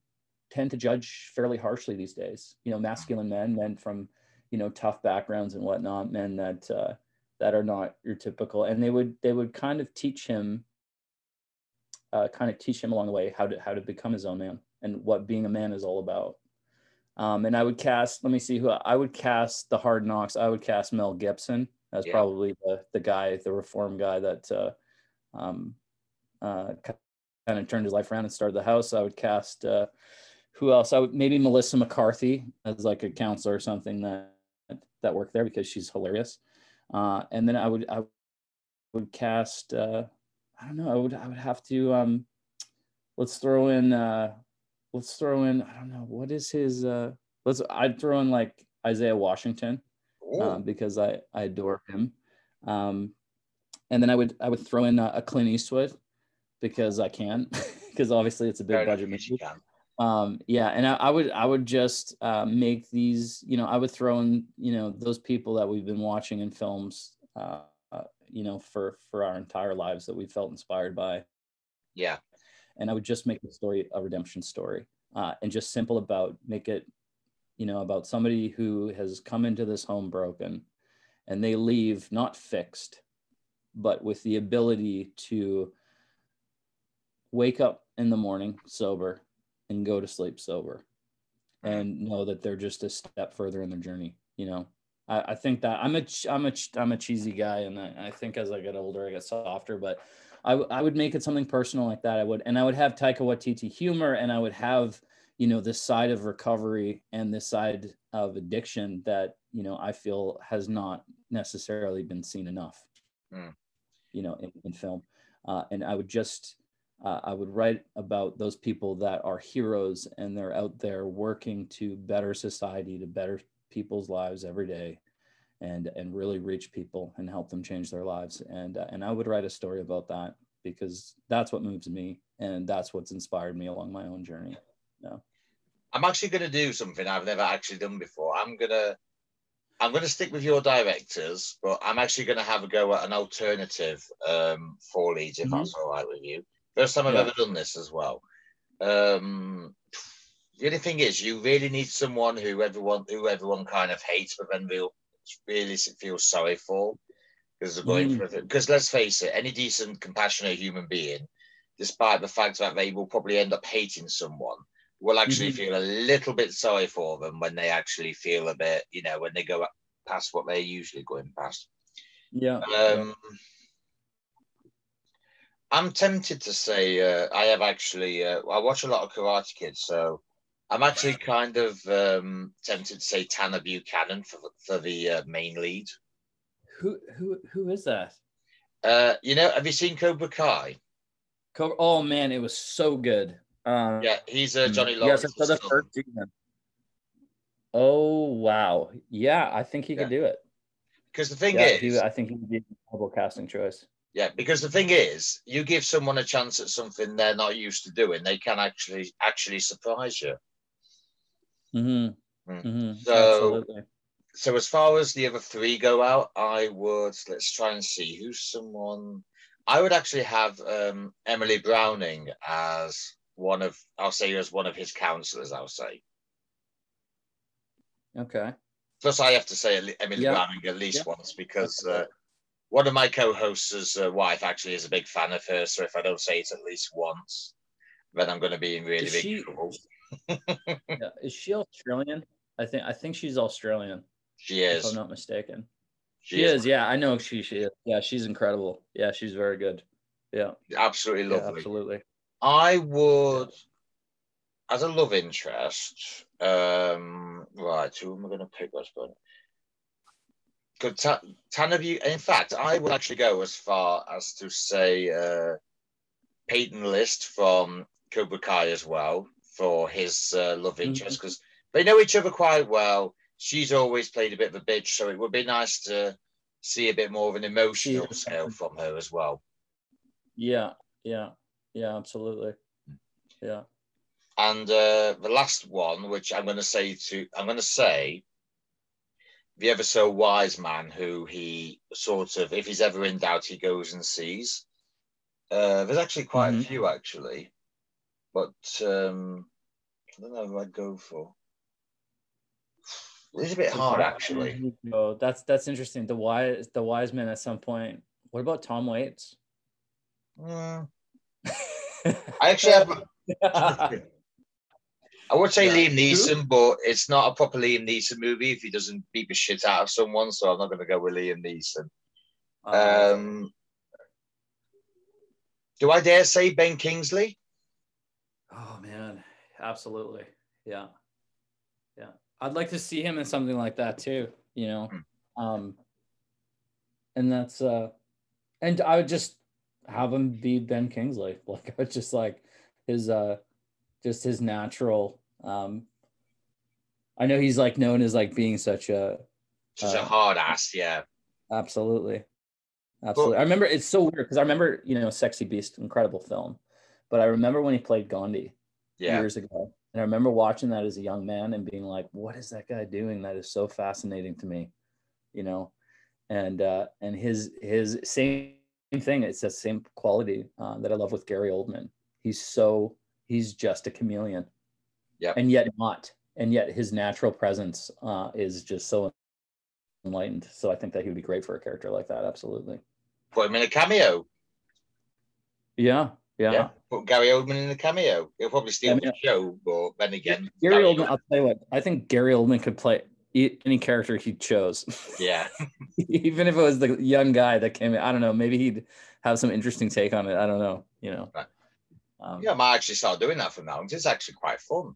tend to judge fairly harshly these days. You know, masculine men, men from, you know, tough backgrounds and whatnot, men that uh, that are not your typical, and they would they would kind of teach him, uh, kind of teach him along the way how to how to become his own man and what being a man is all about. Um, and I would cast, let me see who I would cast the Hard Knocks. I would cast Mel Gibson as yeah. probably the the guy, the reform guy that uh, um, uh, kind of turned his life around and started the house. I would cast uh, who else? I would maybe Melissa McCarthy as like a counselor or something that that worked there because she's hilarious. Uh, and then I would I would cast uh, I don't know I would I would have to um, let's throw in uh, let's throw in I don't know what is his uh, let's I'd throw in like Isaiah Washington um, because I I adore him. Um, and then I would I would throw in a, a Clint Eastwood because I can because obviously it's a big budget movie. Um, yeah, and I, I, would I would just uh, make these you know I would throw in you know those people that we've been watching in films uh, uh, you know for for our entire lives that we felt inspired by. Yeah, and I would just make the story a redemption story uh, and just simple about make it you know about somebody who has come into this home broken and they leave not fixed but with the ability to wake up in the morning sober and go to sleep sober and know that they're just a step further in their journey you know? I, think that i'm a i'm a i'm a cheesy guy and I, I think as i get older i get softer but I, w- I would make it something personal like that. I would and i would have taika waititi humor and i would have you know this side of recovery and this side of addiction that you know i feel has not necessarily been seen enough mm. you know in, in film. Uh, and i would just uh, I would write about those people that are heroes and they're out there working to better society, to better people's lives every day, and and really reach people and help them change their lives. And uh, and I would write a story about that because that's what moves me and that's what's inspired me along my own journey. Yeah. I'm actually going to do something I've never actually done before. I'm gonna I'm going to stick with your directors, but I'm actually going to have a go at an alternative um, four leads, if mm-hmm. that's all right with you. First time I've yeah. ever done this as well. Um, the only thing is, you really need someone who everyone who everyone kind of hates, but then real really feel sorry for because they're going mm. for. Because let's face it, any decent, compassionate human being, despite the fact that they will probably end up hating someone, will actually mm-hmm. feel a little bit sorry for them when they actually feel a bit, you know, when they go past what they're usually going past. Yeah. Um. I'm tempted to say uh, I have actually. Uh, I watch a lot of Karate Kids, so I'm actually kind of um, tempted to say Tanner Buchanan for for the uh, main lead. Who who who is that? Uh, you know, have you seen Cobra Kai? Oh man, it was so good. Um, yeah, he's uh, Johnny Lawrence. Yes, for the first season. Oh wow, yeah, I think he yeah. could do it. Because the thing yeah, is, he, I think he would be a incredible casting choice. Yeah, because the thing is, you give someone a chance at something they're not used to doing, they can actually actually surprise you. Mm-hmm. Mm. Mm-hmm. So, Absolutely. so as far as the other three go out, I would let's try and see who's someone. I would actually have um, Emily Browning as one of I'll say as one of his counselors. I'll say. Okay. Plus, I have to say Emily yeah. Browning at least yeah. once because uh, one of my co-hosts' uh, wife actually is a big fan of her. So if I don't say it at least once, then I'm going to be in really is big she, trouble. Yeah. Is she Australian? I think I think she's Australian. She is. If I'm not mistaken. She, she is. is. Yeah, I know she, she is. Yeah, she's incredible. Yeah, she's very good. Yeah. Absolutely lovely. Yeah, absolutely. I would, as a love interest, um, right, who am I going to pick? What's going Good. of you, in fact, I would actually go as far as to say uh, Peyton List from Cobra Kai as well for his uh, love interest because mm-hmm. they know each other quite well. She's always played a bit of a bitch, so it would be nice to see a bit more of an emotional scale from her as well. Yeah, yeah, yeah, absolutely. Yeah. And uh, the last one, which I'm going to say to, I'm going to say the ever so wise man who he sort of, if he's ever in doubt, he goes and sees. Uh, there's actually quite Mhm. a few actually, but um, I don't know who I'd go for. It's a bit hard actually. Oh, that's that's interesting. The wise the wise man at some point. What about Tom Waits? Mm, I actually have. I would say Yeah. Liam Neeson, but it's not a proper Liam Neeson movie if he doesn't beat the shit out of someone. So I'm not going to go with Liam Neeson. Um, do I dare say Ben Kingsley? Oh man, absolutely. Yeah. Yeah. I'd like to see him in something like that too, you know. Um and that's uh and I would just have him be Ben Kingsley. Like I would just like his uh just his natural um I know he's like known as like being such a a Uh, hard ass, yeah. Absolutely. Absolutely. I remember it's so weird because I remember, you know, Sexy Beast, incredible film. But I remember when he played Gandhi Yeah. years ago. And I remember watching that as a young man and being like, what is that guy doing? That is so fascinating to me, you know? And uh and his his same thing, it's the same quality uh, that I love with Gary Oldman. He's so he's just a chameleon. Yeah. And yet not. And yet his natural presence uh is just so enlightened. So I think that he would be great for a character like that. Absolutely. Put him in a cameo. Yeah. Yeah. Yeah. Put Gary Oldman in the cameo. He'll probably steal the show, but then again, Gary Oldman, I'll tell you what, I think Gary Oldman could play any character he chose. Yeah. Even if it was the young guy that came in. I don't know. Maybe he'd have some interesting take on it. I don't know. You know. Right. Um, Yeah, I might actually start doing that from now. on. It's actually quite fun.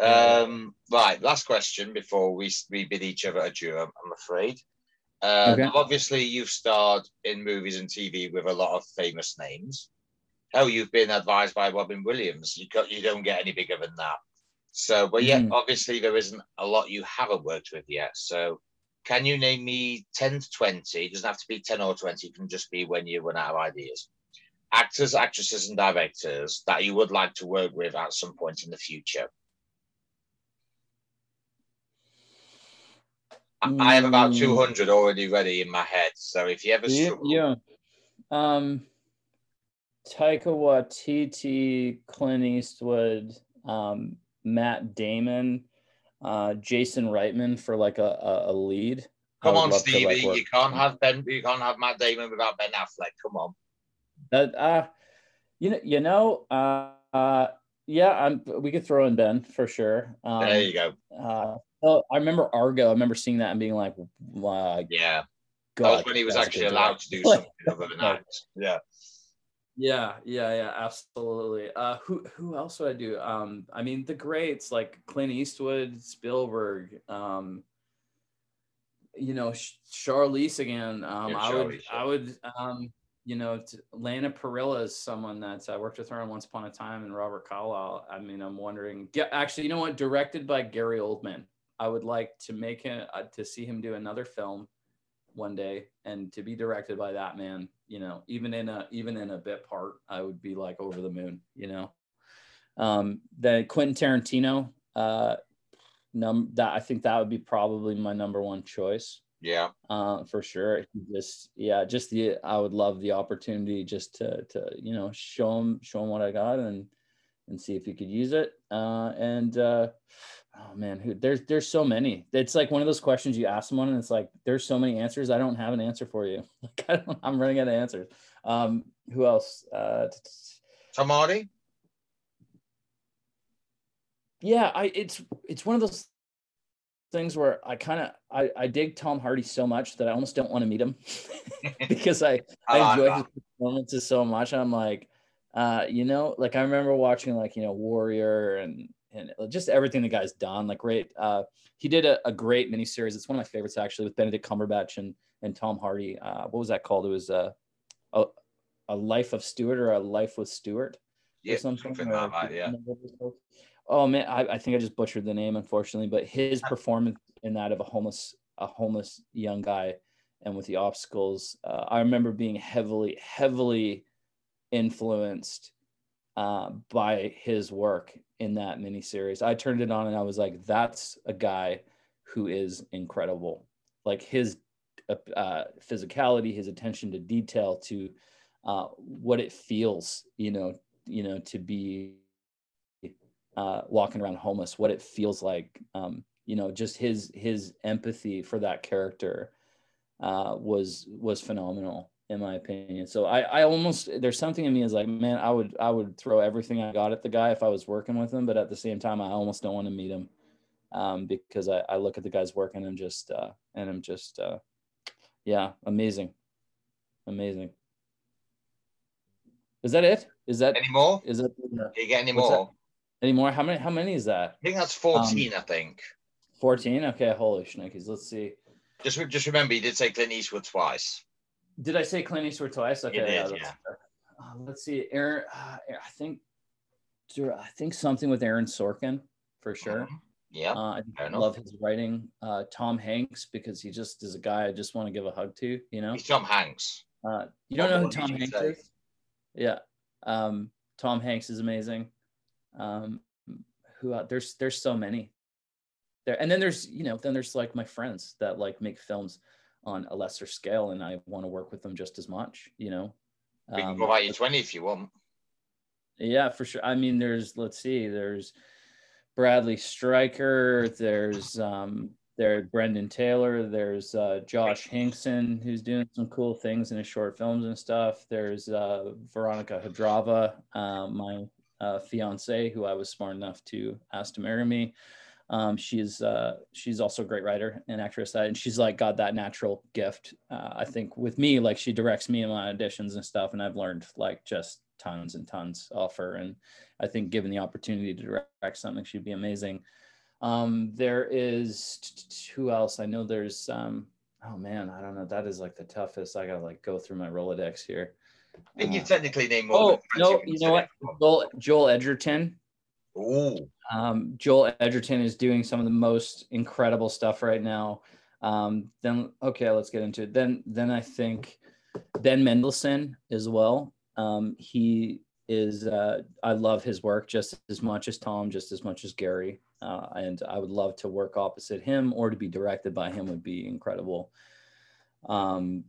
Yeah. Um, right, last question before we, we bid each other adieu, I'm, I'm afraid. Um, Okay. Obviously, you've starred in movies and TV with a lot of famous names. Oh, you've been advised by Robin Williams. You got, you don't get any bigger than that. So, but yet, Mhm. obviously, there isn't a lot you haven't worked with yet. So, can you name me 10 to 20? It doesn't have to be 10 or 20, it can just be when you run out of ideas. Actors, actresses, and directors that you would like to work with at some point in the future. I- I have about Mm. 200 already ready in my head. So, if you ever Yeah. yeah. Um, Taika Waititi, Clint Eastwood, um, Matt Damon, uh, Jason Reitman for like a, a, a lead. Come on, to, like, Stevie. you can't have Ben. You can't have Matt Damon without Ben Affleck. Come on. That uh, you know, you know, uh, uh yeah, I'm. We could throw in Ben for sure. Um, there you go. Uh, oh, I remember Argo. I remember seeing that and being like, "Wow, Yeah, God, that was when he was actually allowed to do something other than act. Yeah. Yeah, yeah, yeah, absolutely. Uh, who who else would I do? Um, I mean, the greats like Clint Eastwood, Spielberg. Um, you know, Charlize again. Um, Yeah, I would, yeah. I would, um, you know, t- Lana Parrilla is someone that I worked with her on Once Upon a Time, and Robert Carlyle. I mean, I'm wondering. Yeah, actually, you know what? Directed by Gary Oldman. I would like to make him uh, to see him do another film one day and to be directed by that man you know even in a even in a bit part i would be like over the moon you know? Um then quentin tarantino uh num that i think that would be probably my number one choice. Yeah. uh for sure. Just yeah just the i would love the opportunity just to to you know show him show him what i got and and see if he could use it. Uh and uh oh man who there's there's so many it's like one of those questions you ask someone and it's like there's so many answers i don't have an answer for you like I don't, i'm running out of answers um who else uh t- t- Tom Hardy. yeah i it's it's one of those things where i kind of I, I dig tom hardy so much that i almost don't want to meet him because i I I enjoy his performances so much. I'm like, uh, you know, like I remember watching like you know Warrior and and just everything the guy's done. Like great. Uh, he did a, a great miniseries. It's one of my favorites actually with Benedict Cumberbatch and and Tom Hardy. Uh, what was that called? It was uh, a a life of Stuart or a life with Stuart Yeah, or something. something or- like that, yeah. Oh man, I, I think I just butchered the name, unfortunately. But his performance in that of a homeless a homeless young guy and with the obstacles, uh, I remember being heavily heavily influenced uh, by his work in that miniseries. I turned it on and I was like, that's a guy who is incredible. like his uh, physicality, his attention to detail, to uh, what it feels, you know, you know, to be uh, walking around homeless, what it feels like, um, you know, just his his empathy for that character uh, was was phenomenal in my opinion. So I, I almost there's something in me is like, man, I would I would throw everything I got at the guy if I was working with him, but at the same time, I almost don't want to meet him um, because I, I look at the guy's work and I'm just uh, and I'm just uh, yeah, amazing, amazing. Is that it? Is that any more? Is that you get any more? Any more? How many? How many is that? I think that's fourteen. Um, I think. Fourteen. Okay. Holy shnikes. Let's see. Just just remember, you did say Clint Eastwood twice. Did I say Clint Eastwood twice? Okay. Did, yeah. yeah. Uh, let's see. Aaron. Uh, I think. I think something with Aaron Sorkin for sure. Mm-hmm. Yeah, uh, I love his writing. Uh, Tom Hanks because he just is a guy I just want to give a hug to. You know, he's Tom Hanks. Uh, you don't know who Tom Hanks say? is? Yeah, um, Tom Hanks is amazing. Um, who uh, there's there's so many there, and then there's you know then there's like my friends that like make films on a lesser scale, and I want to work with them just as much. You know, we can um, go you twenty if you want. Yeah, for sure. I mean, there's let's see, there's Bradley Stryker, there's um, there Brendan Taylor, there's uh, Josh Hinkson who's doing some cool things in his short films and stuff. There's uh, Veronica Hadrava, uh, my uh, fiance, who I was smart enough to ask to marry me. Um, she's uh, she's also a great writer and actress, and she's like got that natural gift. Uh, I think with me, like she directs me in my auditions and stuff, and I've learned like just tons and tons off her. And I think given the opportunity to direct something, she'd be amazing. Um, there is who else? I know there's um, oh man, I don't know. That is like the toughest. I gotta like go through my Rolodex here. I think you uh, technically name more. Oh no, you know what? Joel, Joel Edgerton. Ooh. Um, Joel Edgerton is doing some of the most incredible stuff right now. Um, then okay, let's get into it. Then then I think Ben Mendelsohn as well. Um, he is uh, I love his work just as much as Tom, just as much as Gary, uh, and I would love to work opposite him or to be directed by him would be incredible. Um,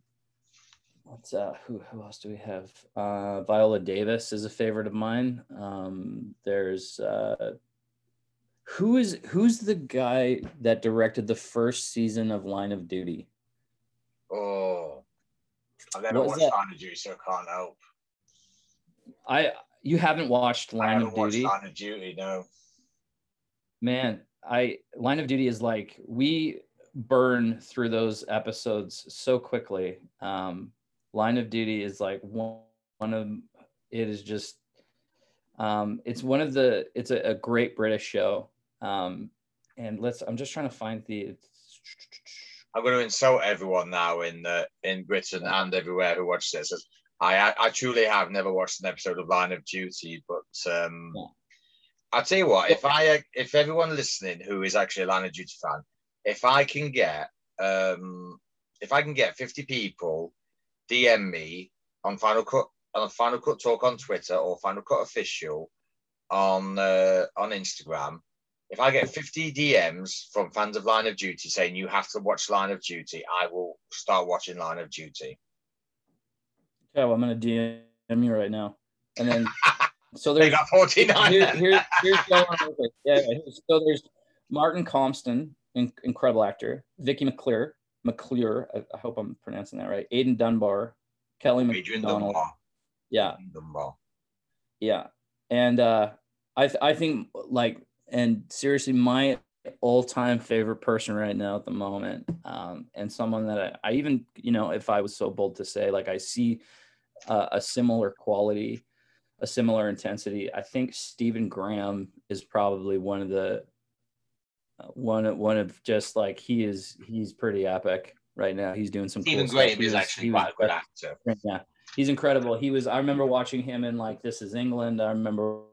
what's uh who who else do we have? Uh, Viola Davis is a favorite of mine. Um, there's uh, who is who's the guy that directed the first season of Line of Duty? Oh, I've never watched Line of Duty, so I can't help. I you haven't watched Line of Duty? Line of Duty, no. Man, I Line of Duty is like we burn through those episodes so quickly. Um, Line of Duty is like one, one of it is just um, it's one of the it's a, a great British show. Um, and let's I'm just trying to find the I'm going to insult everyone now in the in Britain and everywhere who watches this. I I truly have never watched an episode of Line of Duty, but um, yeah. I'll tell you what, if I if everyone listening who is actually a Line of Duty fan, if I can get um, if I can get 50 people DM me on Final Cut on Final Cut Talk on Twitter or Final Cut Official on uh, on Instagram. If I get 50 DMs from fans of Line of Duty saying you have to watch Line of Duty, I will start watching Line of Duty. Okay, well, I'm gonna DM you right now, and then so there's got 49. Here, here, here's going Yeah, so there's Martin Compston, incredible actor. Vicky McClure, McClure. I, I, hope I'm pronouncing that right. Aiden Dunbar, Kelly Adrian Macdonald. Dunbar. Yeah. Dunbar. Yeah, and uh, I th- I think like and seriously, my all-time favorite person right now at the moment, um, and someone that I, I even you know if I was so bold to say like I see uh, a similar quality, a similar intensity. I think Stephen Graham is probably one of the one one of just like he is he's pretty epic right now. He's doing some. Cool Graham is actually quite a good actor. Yeah, he's incredible. He was. I remember watching him in like This Is England. I remember,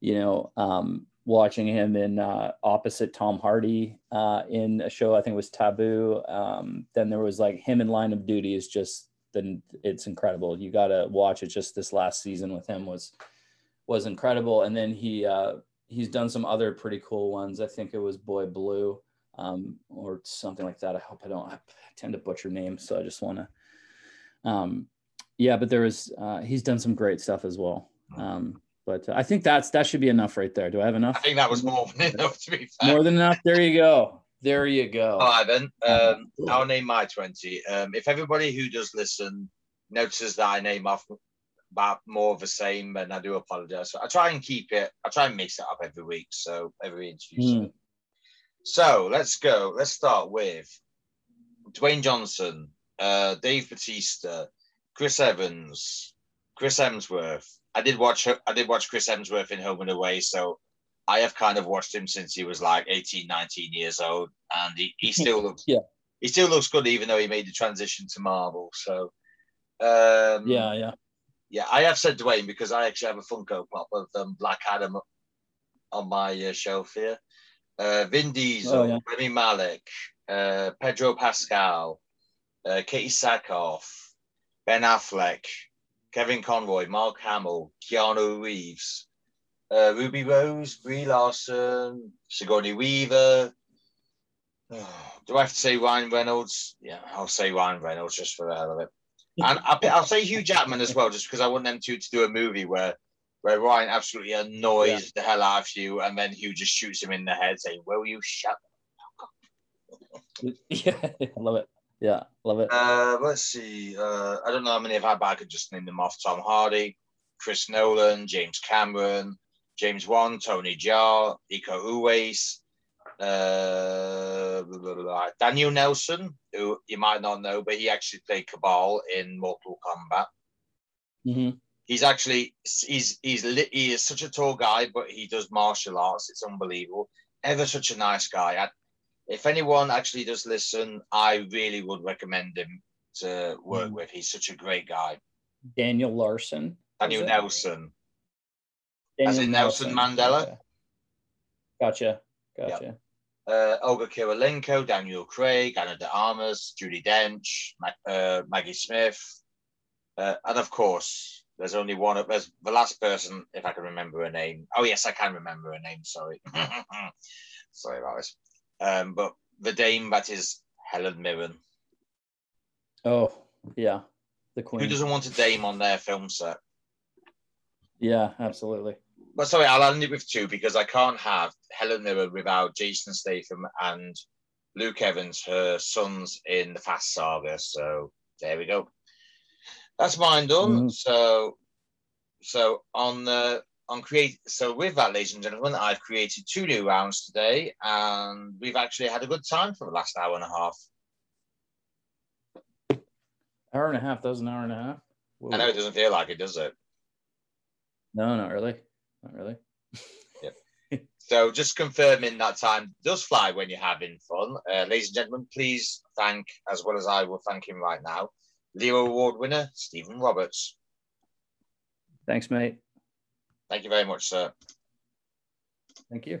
you know, um, watching him in uh, opposite Tom Hardy uh, in a show I think it was Taboo. Um, then there was like him in Line of Duty is just then it's incredible. You got to watch it. Just this last season with him was was incredible. And then he uh, he's done some other pretty cool ones. I think it was Boy Blue. um, or something like that. I hope I don't I tend to butcher names, so I just want to. Um, yeah, but there is uh, he's done some great stuff as well. Um, but I think that's that should be enough right there. Do I have enough? I think that was more than enough to be fair. More than enough. There you go. There you go. All right then. Um, I'll name my twenty. Um, if everybody who does listen notices that I name off about more of the same, and I do apologize. So I try and keep it. I try and mix it up every week. So every interview. Mm. So let's go. Let's start with Dwayne Johnson, uh, Dave Batista, Chris Evans, Chris Hemsworth. I did watch. I did watch Chris Hemsworth in Home and Away, so I have kind of watched him since he was like 18, 19 years old, and he, he still looks. Yeah. He still looks good, even though he made the transition to Marvel. So. Um, Yeah, yeah. Yeah, I have said Dwayne because I actually have a Funko Pop of um, Black Adam on my uh, shelf here. Uh, Vin Diesel, Oh, yeah. Rami Malek, uh, Pedro Pascal, uh, Katee Sackhoff, Ben Affleck, Kevin Conroy, Mark Hamill, Keanu Reeves, uh, Ruby Rose, Brie Larson, Sigourney Weaver. Do I have to say Ryan Reynolds? Yeah, I'll say Ryan Reynolds just for the hell of it. And I'll, I'll say Hugh Jackman as well, just because I want them two to do a movie where where Ryan absolutely annoys the hell out of you, and then Hugh just shoots him in the head, saying, "Will you shut?" Up? Yeah, I love it. Yeah, love it. Uh, let's see. Uh, I don't know how many I've had, but I could just name them off: Tom Hardy, Chris Nolan, James Cameron, James Wan, Tony Jaa, Iko Uwais, uh, Daniel Nelson, who you might not know, but he actually played Kabal in Mortal Kombat. hmm he's actually he's he's he is such a tall guy, but he does martial arts. It's unbelievable. Ever such a nice guy. I, if anyone actually does listen, I really would recommend him to work Mm. with. He's such a great guy. Daniel Larson. Daniel? Nelson. Daniel in Nelson Mandela? Okay. Gotcha. Gotcha. Uh, Olga Kurylenko, Daniel Craig, Ana de Armas, Judi Dench, Ma- uh, Maggie Smith, uh, and of course, there's only one. There's the last person, if I can remember her name. Oh yes, I can remember her name. Sorry, sorry about this. Um, but the dame that is Helen Mirren. Oh, yeah. The queen. Who doesn't want a dame on their film set? Yeah, absolutely. But sorry, I'll end it with two because I can't have Helen Mirren without Jason Statham and Luke Evans, her sons in the Fast Saga. So there we go. That's mine done. Mhm. So, so on the on create. So with that, ladies and gentlemen, I've created two new rounds today, and we've actually had a good time for the last hour and a half. Hour and a half. Was an hour and a half. Whoa. I know it doesn't feel like it, does it? No, not really. Not really. Yeah. So just confirming that time does fly when you're having fun. Uh, ladies and gentlemen, please thank, as well as I will thank him right now, Leo Award winner, Stephen Roberts. Thanks, mate. Thank you very much, sir. Thank you.